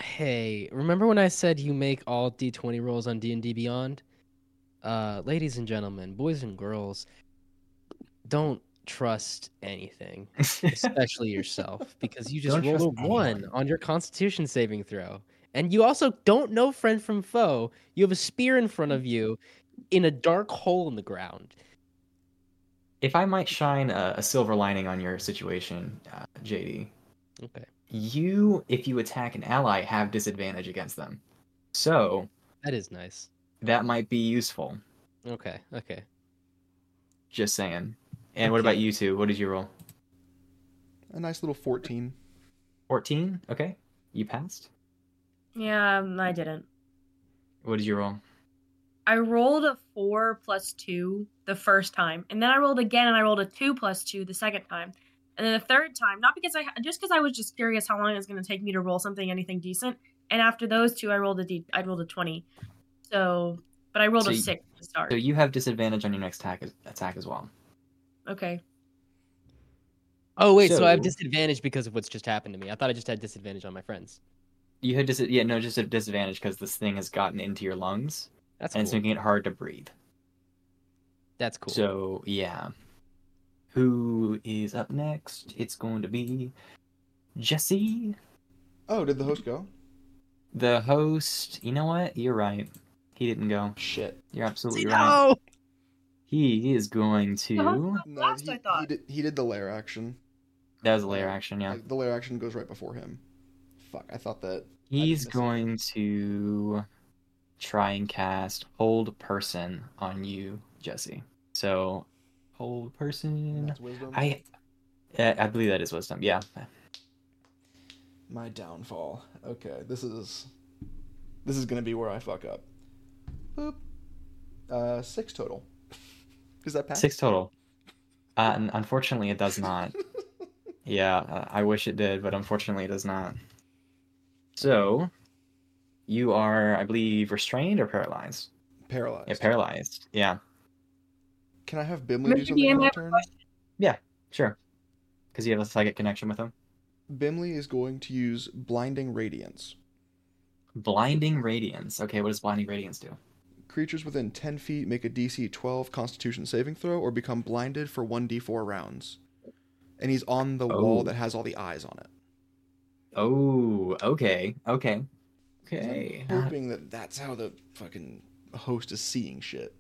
Hey, remember when I said you make all D20 rolls on D&D Beyond? Uh, ladies and gentlemen, boys and girls, don't trust anything, especially yourself, because you just Don't rolled a one anyone. on your Constitution saving throw, and you also don't know friend from foe. You have a spear in front of you, in a dark hole in the ground. If I might shine a, a silver lining on your situation, uh, JD, Okay, you, if you attack an ally, have disadvantage against them. So that is nice. that might be useful. Okay, okay. Just saying. And what about you two? What did you roll? A nice little 14. 14? Okay. You passed. Yeah, I didn't. What did you roll? I rolled a four plus two the first time, and then I rolled again, and I rolled a two plus two the second time, and then the third time, not because I just because I was just curious how long it was going to take me to roll something anything decent. And after those two, I rolled a d. I rolled a twenty. So, but I rolled So a you- six to start. So you have disadvantage on your next attack as, attack as well. okay. Oh wait, so, I have disadvantage because of what's just happened to me. I thought I just had disadvantage on my friends. You had dis- yeah, no, just a disadvantage because this thing has gotten into your lungs That's and cool. it's making it hard to breathe. That's cool. So yeah. Who is up next? It's going to be Jesse, Oh, did the host go? the host. You know what? You're right. He didn't go. Shit. You're absolutely right. no. He is going to. host- No, Last, he, I thought. He did, he did the lair action. That was a lair action, yeah. The lair action goes right before him. Fuck, I thought that. He's miss it. going to try and cast Hold Person on you, Jesse. So, Hold Person. That's wisdom. I, I believe that is wisdom. Yeah. My downfall. Okay, this is this is gonna be where I fuck up. Boop. Uh, six total. Does that pass? Six total. Uh, un- unfortunately, it does not. yeah, uh, I wish it did, but unfortunately, it does not. So, you are, I believe, restrained or paralyzed? Paralyzed. Yeah, paralyzed. Yeah, Can I have Bimley do something DM, on I my have a turn? question. sure. Because you have a psychic connection with him. Bimley is going to use blinding radiance. Blinding Radiance. Okay, what does Blinding Radiance do? creatures within 10 feet make a DC 12 Constitution saving throw or become blinded for 1d4 rounds. And he's on the wall Oh. that has all the eyes on it. Oh, okay, okay, So I'm hoping that that's how the fucking host is seeing shit.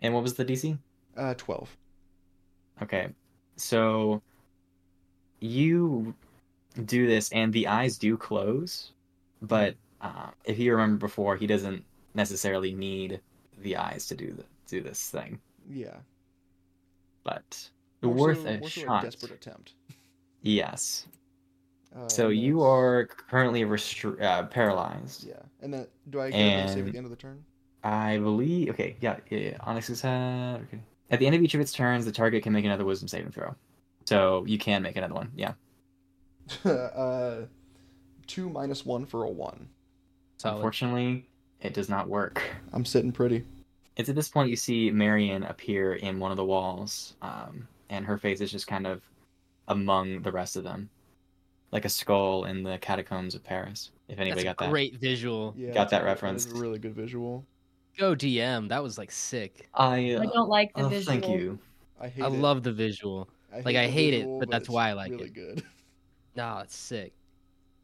And what was the DC? Uh, 12. Okay, so you do this, and the eyes do close, but uh, if you remember before, he doesn't necessarily need the eyes to do the, do this thing. Yeah. But More worth a shot. desperate attempt. Yes. Uh, So you that's- are currently restri- uh, paralyzed. Yeah. And then, do I get a save at the end of the turn? I believe. Okay, yeah, yeah. yeah. Onyx's head. Okay. At the end of each of its turns, the target can make another Wisdom saving throw. So you can make another one. Yeah. uh, 2 minus 1 for a 1. Solid. Unfortunately, it does not work. I'm sitting pretty. It's at this point you see Marion appear in one of the walls, um, and her face is just kind of among the rest of them, like a skull in the catacombs of Paris. If anybody That's got a that, great visual. Yeah. Got that reference. a really good visual. Go DM. That was like sick. I. I Uh, don't like the oh, visual. thank you. I hate I it. love the visual. like, I the hate it, visual, but that's why I like really it. good. Nah, it's sick.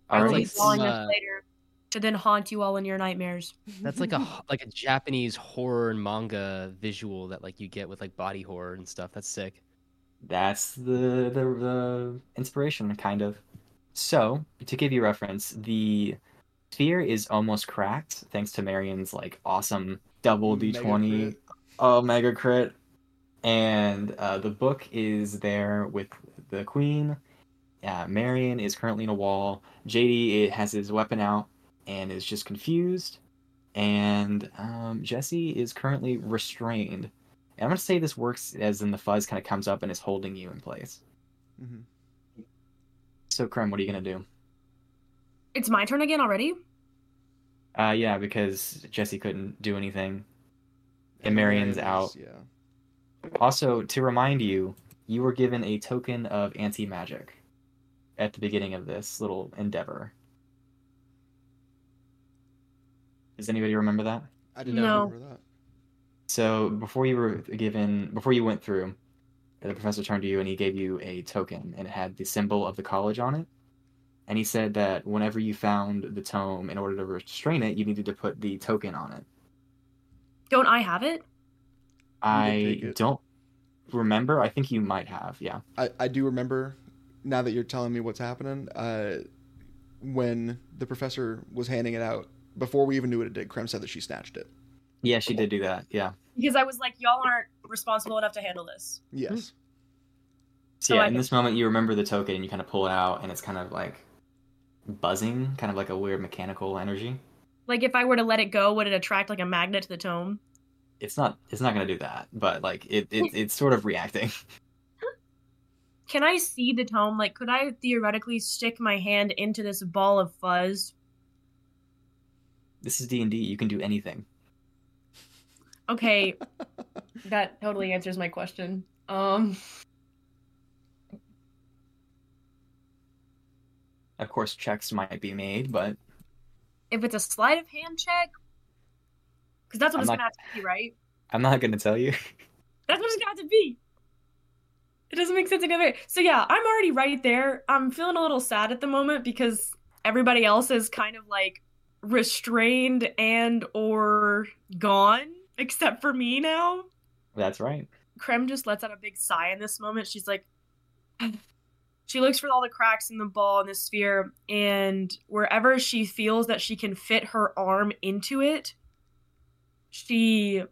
All That's I'll right. be like some, us uh, later to then haunt you all in your nightmares. That's like a like a Japanese horror and manga visual that like you get with like body horror and stuff. That's sick. That's the, the the inspiration, kind of. So, to give you reference, the sphere is almost cracked thanks to Marion's like awesome double d20 crit. oh mega crit, and uh, the book is there with the queen. Uh, Marion is currently in a wall. JD it has his weapon out and is just confused, and um, Jesse is currently restrained. And I'm gonna say this works as in the fuzz kind of comes up and is holding you in place. Mhm. So, Krem, what are you gonna do? It's my turn again already? Uh, yeah, because Jesse couldn't do anything. And Marion's out. Yeah. Also, to remind you, you were given a token of anti magic at the beginning of this little endeavor. Does anybody remember that? I did No. not remember that. So before you were given, before you went through, the professor turned to you and he gave you a token, and it had the symbol of the college on it. And he said that whenever you found the tome, in order to restrain it, you needed to put the token on it. Don't I have it? I it. don't remember. I think you might have. Yeah. I, I do remember now that you're telling me what's happening. Uh, when the professor was handing it out, before we even knew what it did, Krem said that she snatched it. Yeah, she did do that. Yeah. Because I was like, y'all aren't responsible enough to handle this. Yes. So So yeah, I in can- this moment, you remember the token and you kind of pull it out, and it's kind of like buzzing, kind of like a weird mechanical energy. Like if I were to let it go, would it attract like a magnet to the tome? It's not. It's not gonna do that, but like it. it it's sort of reacting. Can I see the tome? Like, could I theoretically stick my hand into this ball of fuzz? This is D and D. You can do anything. Okay, that totally answers my question. Um, Of course, checks might be made, but if it's a sleight of hand check, because that's what I'm it's not- gonna have to be, right? I'm not gonna tell you. That's what it's gonna have to be. It doesn't make sense any other way. So yeah, I'm already right there. I'm feeling a little sad at the moment because everybody else is kind of like restrained and or gone, except for me now. That's right. Krem just lets out a big sigh in this moment. She's like, she looks for all the cracks in the ball in the sphere, and wherever she feels that she can fit her arm into it, she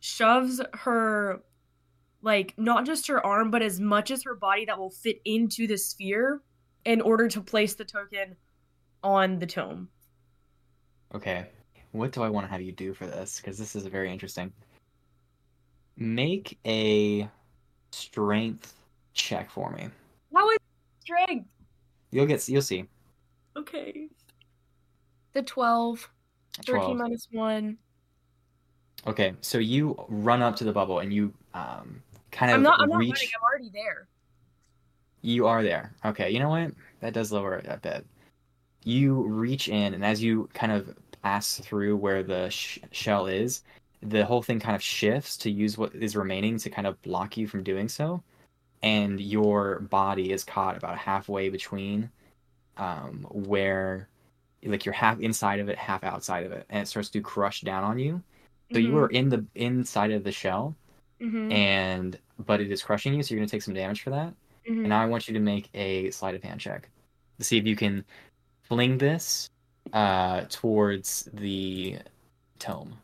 shoves her, like, not just her arm, but as much as her body that will fit into the sphere in order to place the token on the tome. Okay. What do I want to have you do for this? Because this is very interesting. Make a strength check for me. How is strength? You'll get. You'll see. Okay. The 12, 13 12. minus 1. Okay, so you run up to the bubble and you um kind of I'm not. I'm not reach. running. I'm already there. You are there. Okay, you know what? That does lower it a bit. You reach in, and as you kind of pass through where the sh- shell is, the whole thing kind of shifts to use what is remaining to kind of block you from doing so, and your body is caught about halfway between um, where like you're half inside of it, half outside of it, and it starts to crush down on you. So you are in the inside of the shell, Mhm, and but it is crushing you, so you're gonna take some damage for that. mhm. And now I want you to make a sleight of hand check to see if you can fling this uh, towards the tome.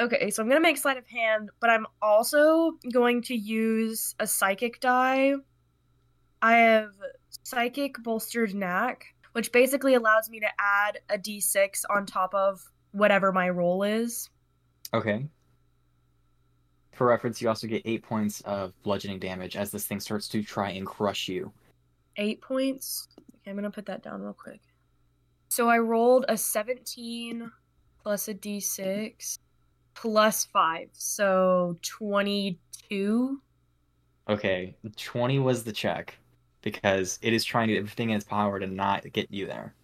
Okay, so I'm gonna make sleight of hand, but I'm also going to use a psychic die. I have psychic bolstered knack, which basically allows me to add a d6 on top of whatever my roll is. Okay. For reference, you also get eight points of bludgeoning damage as this thing starts to try and crush you. Eight points. Okay, I'm gonna put that down real quick. So I rolled a 17 plus a d6 plus five, so 22. Okay, 20 was the check because it is trying to do everything in its power to not get you there.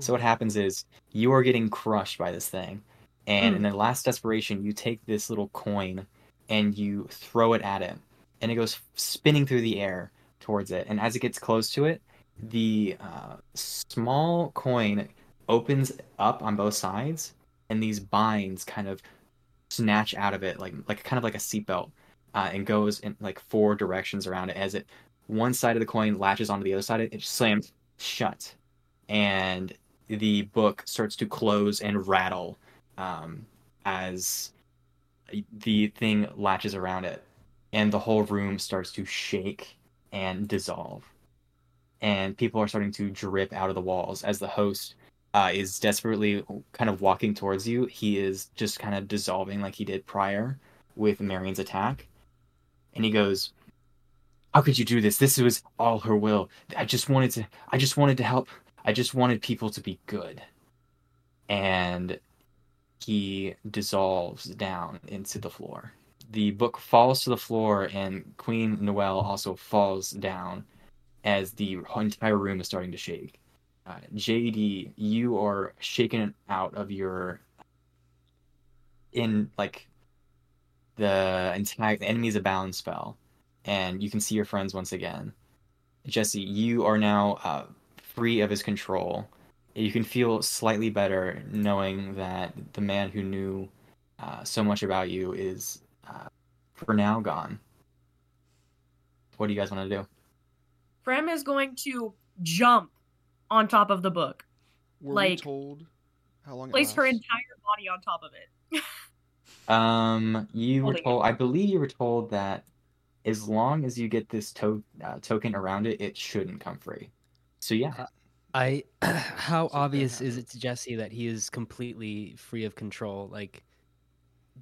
So what happens is you are getting crushed by this thing, and in hmm. the last desperation, you take this little coin and you throw it at it, and it goes spinning through the air towards it. And as it gets close to it, the uh, small coin opens up on both sides, and these binds kind of snatch out of it, like like kind of like a seatbelt, uh, and goes in like four directions around it. As it one side of the coin latches onto the other side, it slams shut and the book starts to close and rattle um, as the thing latches around it, and the whole room starts to shake and dissolve. And people are starting to drip out of the walls as the host uh, is desperately kind of walking towards you. He is just kind of dissolving like he did prior with Marion's attack. And he goes, How could you do this? This was all her will. I just wanted to I just wanted to help I just wanted people to be good. And he dissolves down into the floor. The book falls to the floor, and Queen Noelle also falls down as the entire room is starting to shake. Uh, JD, you are shaken out of your in like the entire the enemies abound spell, and you can see your friends once again. Jesse, you are now uh, free of his control. You can feel slightly better knowing that the man who knew uh, so much about you is, uh, for now, gone. What do you guys want to do? Krem is going to jump on top of the book, Were we like, told how long it place her entire body on top of it. Um, you were Holding it. told. I believe you were told that as long as you get this to- uh, token around it, it shouldn't come free. So yeah, I how So obvious is it to Jesse that he is completely free of control? Like,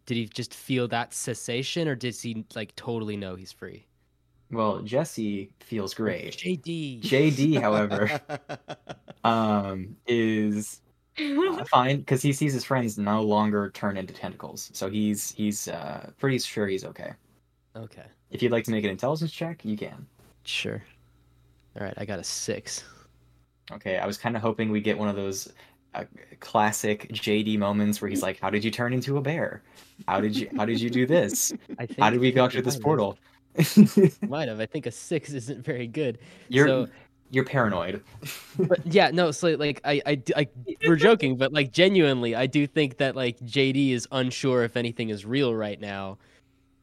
did he just feel that cessation, or does he like totally know he's free? Well, Jesse feels great. JD. JD, however, um, is uh, fine because he sees his friends no longer turn into tentacles. So he's he's uh, pretty sure he's okay. Okay, If you'd like to make an intelligence check, you can. sure. All right, I got a six. Okay, I was kind of hoping we get one of those uh, classic JD moments where he's like, "How did you turn into a bear? How did you How did you do this? I think, How did we go think through this might have. portal?" Might have. I think a six isn't very good. you're So- you're paranoid. but yeah, no. So like, I, I, we're joking, but like, genuinely, I do think that like JD is unsure if anything is real right now,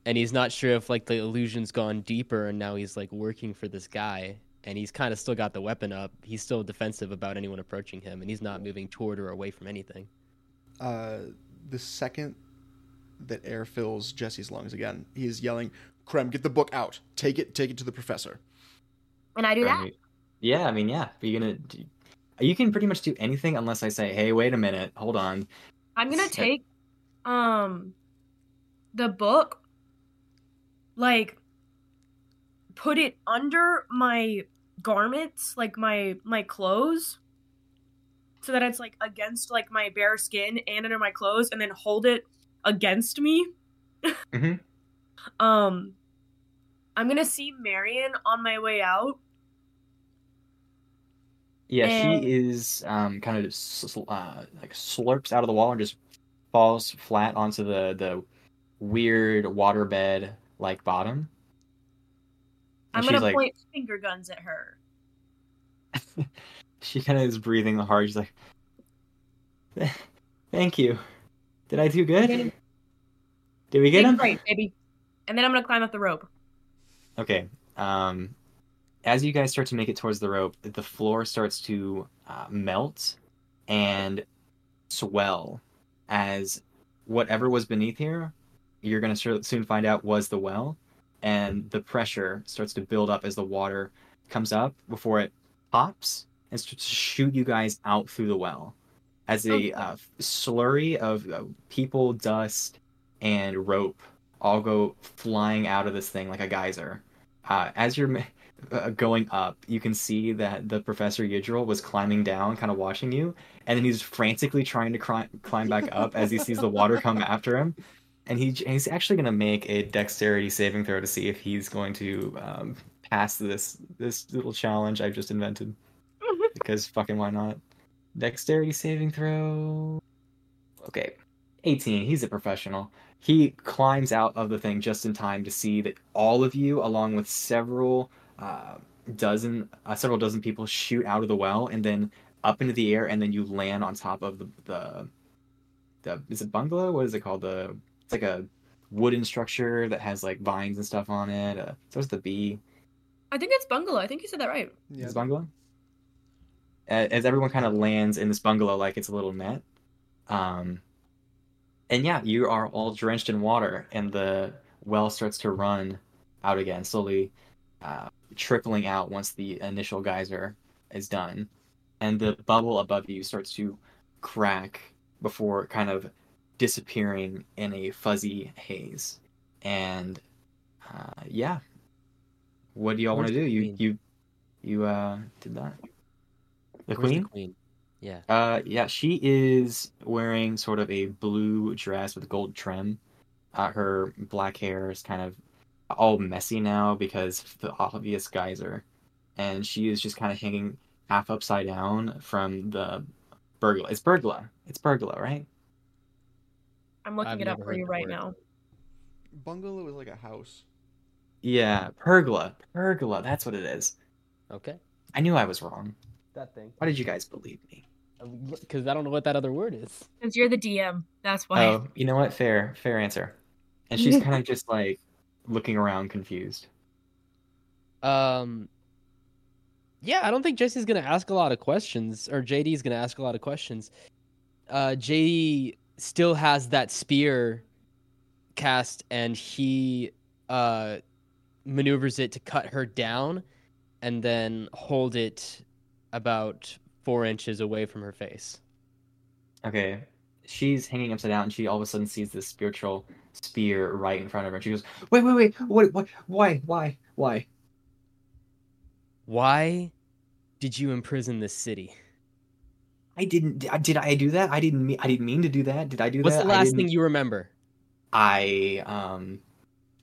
and he's not sure if like the illusion's gone deeper, and now he's like working for this guy, and he's kind of still got the weapon up. He's still defensive about anyone approaching him, and he's not moving toward or away from anything. uh, the second that air fills Jesse's lungs again, he is yelling, "Krem, get the book out! Take it! Take it to the professor!" and I do that. Right. Yeah, I mean, yeah. But you're gonna you can pretty much do anything unless I say, "Hey, wait a minute, hold on." I'm gonna Yeah. take um the book, like put it under my garments, like my my clothes, so that it's like against like my bare skin and under my clothes, and then hold it against me. Mhm. Um, I'm gonna see Marion on my way out. Yeah, And- she is um kind of s- uh, like slurps out of the wall and just falls flat onto the the weird waterbed like bottom. I'm gonna like, point finger guns at her. she kind of is breathing hard. She's like, "Thank you. Did I do good? Did- we get him? break, baby. And then I'm gonna climb up the rope. Okay. Um, as you guys start to make it towards the rope, the floor starts to uh, melt and swell as whatever was beneath here, you're going to soon find out was the well. And the pressure starts to build up as the water comes up before it pops and starts to shoot you guys out through the well as a uh, slurry of uh, people, dust, and rope all go flying out of this thing like a geyser. Uh, as you're uh, going up, you can see that the Professor Yidril was climbing down, kind of watching you, and then he's frantically trying to cri- climb back up as he sees the water come after him. And he, he's actually going to make a dexterity saving throw to see if he's going to um, pass this this little challenge I've just invented. because fucking why not? Dexterity saving throw. Okay, 18. He's a professional. He climbs out of the thing just in time to see that all of you, along with several uh, dozen, uh, several dozen people, shoot out of the well and then up into the air, and then you land on top of the the, the is it bungalow? What is it called? The it's like a wooden structure that has like vines and stuff on it. Uh, so it's the bee. I think it's bungalow. I think you said that right. Yeah. This bungalow. As everyone kind of lands in this bungalow like it's a little net. Um, and yeah, you are all drenched in water, and the well starts to run out again, slowly uh, trickling out once the initial geyser is done. And the bubble above you starts to crack before kind of disappearing in a fuzzy haze. And uh, yeah, what do y'all want to do? You you you uh did that. The Where's queen? The queen. Yeah. Uh, yeah, she is wearing sort of a blue dress with gold trim. Uh, her black hair is kind of all messy now because of the obvious geyser, and she is just kind of hanging half upside down from the burglar. It's burglar. It's burglar, right? I'm looking I've it up for you right word. now. Bungalow is like a house. Yeah, pergola. Pergola. That's what it is. Okay. I knew I was wrong. That thing. Why did you guys believe me? Because I don't know what that other word is. Because you're the DM, that's why. Oh, you know what? Fair, fair answer. And she's kind of just like looking around, confused. Um. Yeah, I don't think Jesse's gonna ask a lot of questions, or JD's gonna ask a lot of questions. Uh, JD still has that spear cast, and he uh maneuvers it to cut her down, and then hold it about four inches away from her face. Okay, she's hanging upside down, and she all of a sudden sees this spiritual spear right in front of her. And she goes, "Wait, wait, wait! What? What? Why? Why? Why?" Why did you imprison this city? I didn't. Did I do that? I didn't. mean I didn't mean to do that. Did I do What's that? What's the last thing you remember? I um,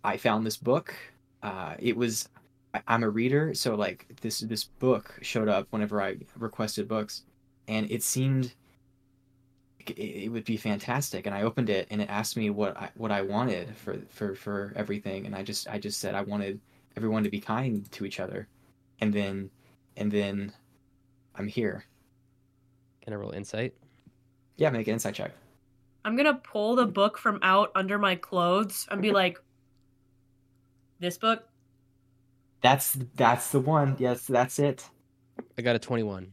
I found this book. Uh, it was. I, I'm a reader, so like this this book showed up whenever I requested books, and it seemed. It, it would be fantastic, and I opened it, and it asked me what I what I wanted for for for everything, and I just I just said I wanted everyone to be kind to each other, and then and then I'm here. Can I roll insight? Yeah, make an insight check. I'm gonna pull the book from out under my clothes and be like, "This book." That's that's the one. Yes, that's it. I got a twenty-one.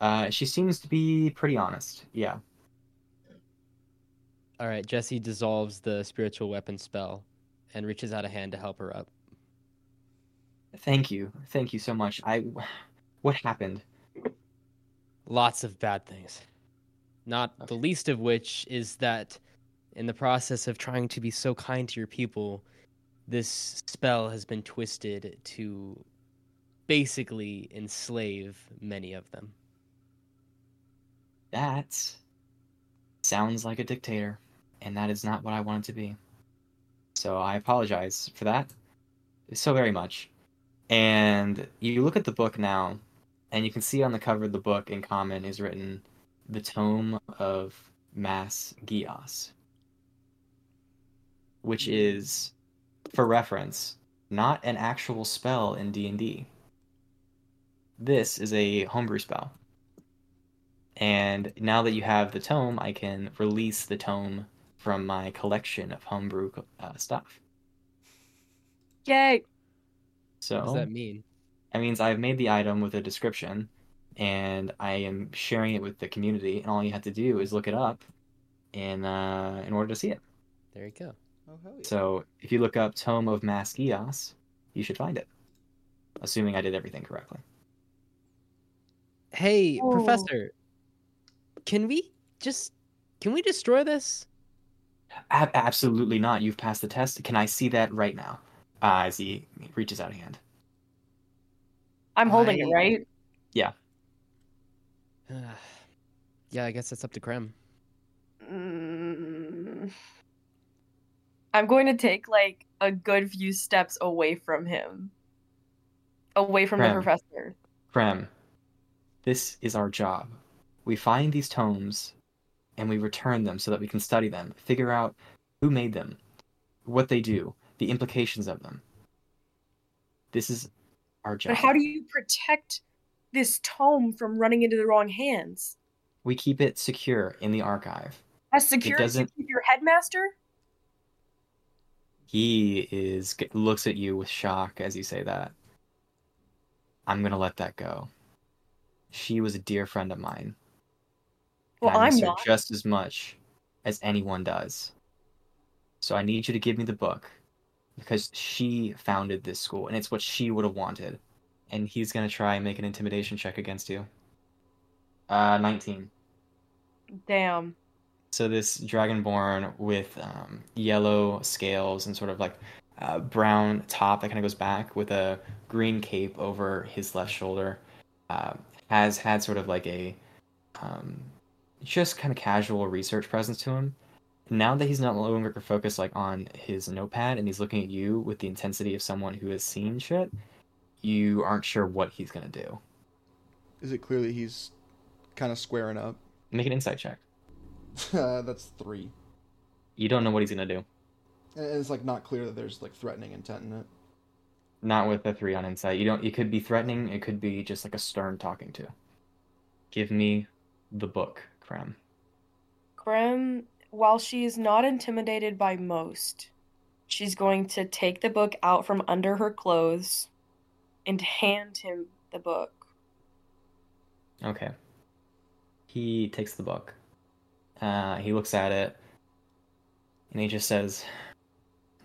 Uh, she seems to be pretty honest. Yeah. All right, Jesse dissolves the spiritual weapon spell and reaches out a hand to help her up. Thank you. Thank you so much. I what happened? Lots of bad things. Not the least of which is that in the process of trying to be so kind to your people, this spell has been twisted to basically enslave many of them. That sounds like a dictator, and that is not what I want it to be. So I apologize for that so very much. And you look at the book now, and you can see on the cover of the book in common is written the tome of Mass Gios, which hmm. is, for reference, not an actual spell in D and D. This is a homebrew spell. And now that you have the tome, I can release the tome from my collection of homebrew uh, stuff. Yay! So What does that mean? that means I've made the item with a description and I am sharing it with the community, and all you have to do is look it up in uh, in order to see it. There you go. Oh hell yeah. So if you look up Tome of Mass Gios, you should find it. Assuming I did everything correctly. Hey, Oh. Professor, can we just can we destroy this? Ab- absolutely not. You've passed the test. Can I see that right now? Uh, as he reaches out a hand. I'm holding I- it, right? Yeah. yeah, I guess that's up to Krem. Mm. I'm going to take like a good few steps away from him. Away from the professor. Krem, this is our job. We find these tomes and we return them so that we can study them, figure out who made them, what they do, the implications of them. This is our job. But how do you protect this tome from running into the wrong hands? we keep it secure in the archive? As secure as you doesn't- keep your headmaster? He is looks at you with shock as you say that. I'm gonna let that go. She was a dear friend of mine. Well, I I'm her not. just as much as anyone does. So I need you to give me the book because she founded this school and it's what she would have wanted. And he's gonna try and make an intimidation check against you. Uh, 19. Damn. So this dragonborn with um, yellow scales and sort of like uh, brown top that kind of goes back with a green cape over his left shoulder uh, has had sort of like a um, just kind of casual research presence to him. Now that he's not longer focused like on his notepad and he's looking at you with the intensity of someone who has seen shit, you aren't sure what he's gonna do. Is it clear that he's kind of squaring up? Make an insight check. Uh, That's three. You don't know what he's gonna do. And it's like not clear that there's like threatening intent in it. Not with a three on insight. You don't. It could be threatening. It could be just like a stern talking to. Give me the book, Krem. Grim, while she is not intimidated by most, she's going to take the book out from under her clothes and hand him the book. Okay. He takes the book. Uh, he looks at it, and he just says,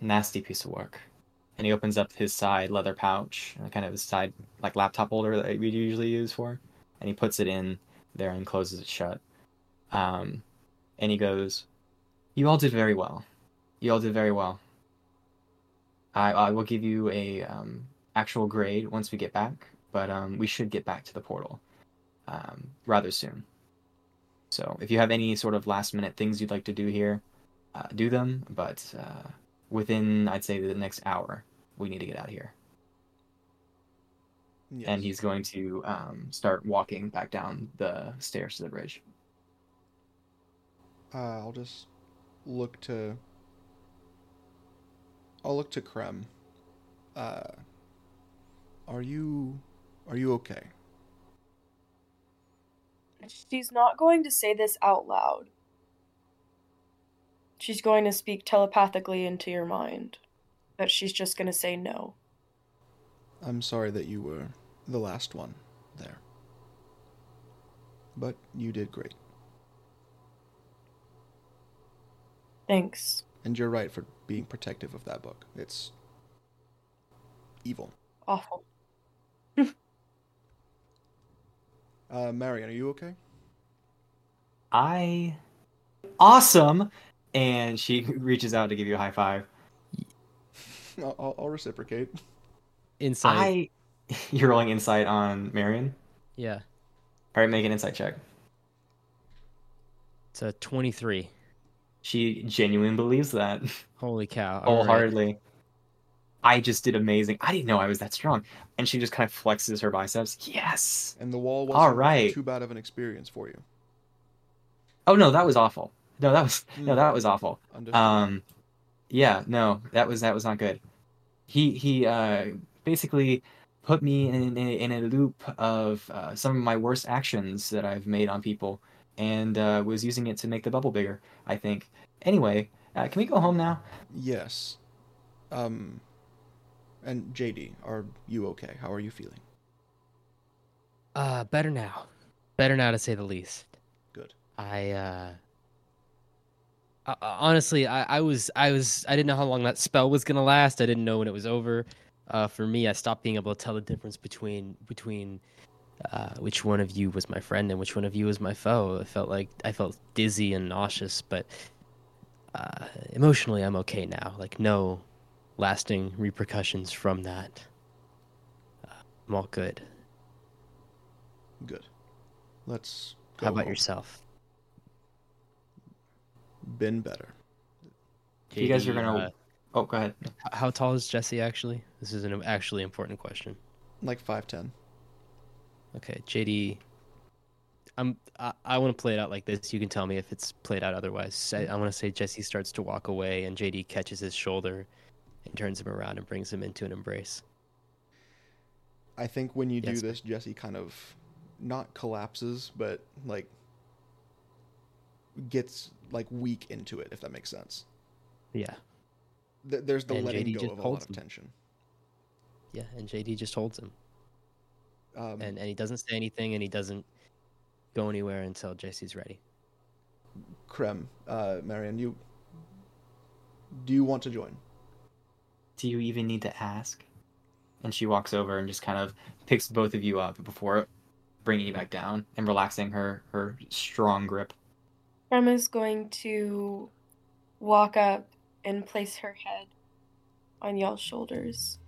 "Nasty piece of work." And he opens up his side leather pouch, uh, kind of his side like laptop holder that we usually use for, and he puts it in there and closes it shut. Um, and he goes, "You all did very well. You all did very well. I I will give you a um, actual grade once we get back, but um, we should get back to the portal." um, rather soon. So if you have any sort of last minute things you'd like to do here, uh, do them. But uh, within, I'd say, the next hour, we need to get out of here. Yes. And he's going to um, start walking back down the stairs to the bridge. Uh, I'll just look to. I'll look to Krem. Uh, are you, are you okay? She's not going to say this out loud. She's going to speak telepathically into your mind. But she's just going to say no. I'm sorry that you were the last one there. But you did great. Thanks. And you're right for being protective of that book. It's evil. Awful. Uh, Marion, are you okay? I. Awesome! And she reaches out to give you a high five. I'll, I'll, I'll reciprocate. Insight. I. You're rolling insight on Marion? Yeah. Alright, make an insight check. It's a 23. She genuinely believes that. Holy cow. all right. I just did amazing. I didn't know I was that strong. And she just kind of flexes her biceps. Yes. And the wall All wasn't right. too bad of an experience for you. Oh no, that was awful. No, that was no, Mm. that was awful. Understood. Um, yeah, no, that was that was not good. He he uh basically put me in a, in a loop of uh, some of my worst actions that I've made on people, and uh, was using it to make the bubble bigger. I think. Anyway, uh, can we go home now? yes. Um. And JD, are you okay? How are you feeling? Uh, better now. Better now to say the least. Good. I uh uh, honestly, I, I was, I was, I didn't know how long that spell was gonna last. I didn't know when it was over. Uh, for me, I stopped being able to tell the difference between between uh, which one of you was my friend and which one of you was my foe. I felt like I felt dizzy and nauseous, but uh, emotionally, I'm okay now. Like no lasting repercussions from that. Uh, I'm all good. Good. Let's go. How about home. yourself? Been better. If you guys are gonna- uh, Oh, go ahead. How tall is Jesse actually? This is an actually important question. Like five ten. Okay, JD. I'm. I, I want to play it out like this. You can tell me if it's played out otherwise. Say, I want to say Jesse starts to walk away, and JD catches his shoulder, and turns him around and brings him into an embrace. I think when you Yes. do this, Jesse kind of not collapses, but like gets like weak into it, if that makes sense. Yeah, Th- There's the And letting JD go of a lot of him. tension. yeah, and JD just holds him, Um, and and he doesn't say anything, and he doesn't go anywhere until Jesse's ready. Krem, uh, Marion, you do you want to join? Do you even need to ask? And she walks over and just kind of picks both of you up before bringing you back down and relaxing her her strong grip. Grandma's going to walk up and place her head on y'all's shoulders.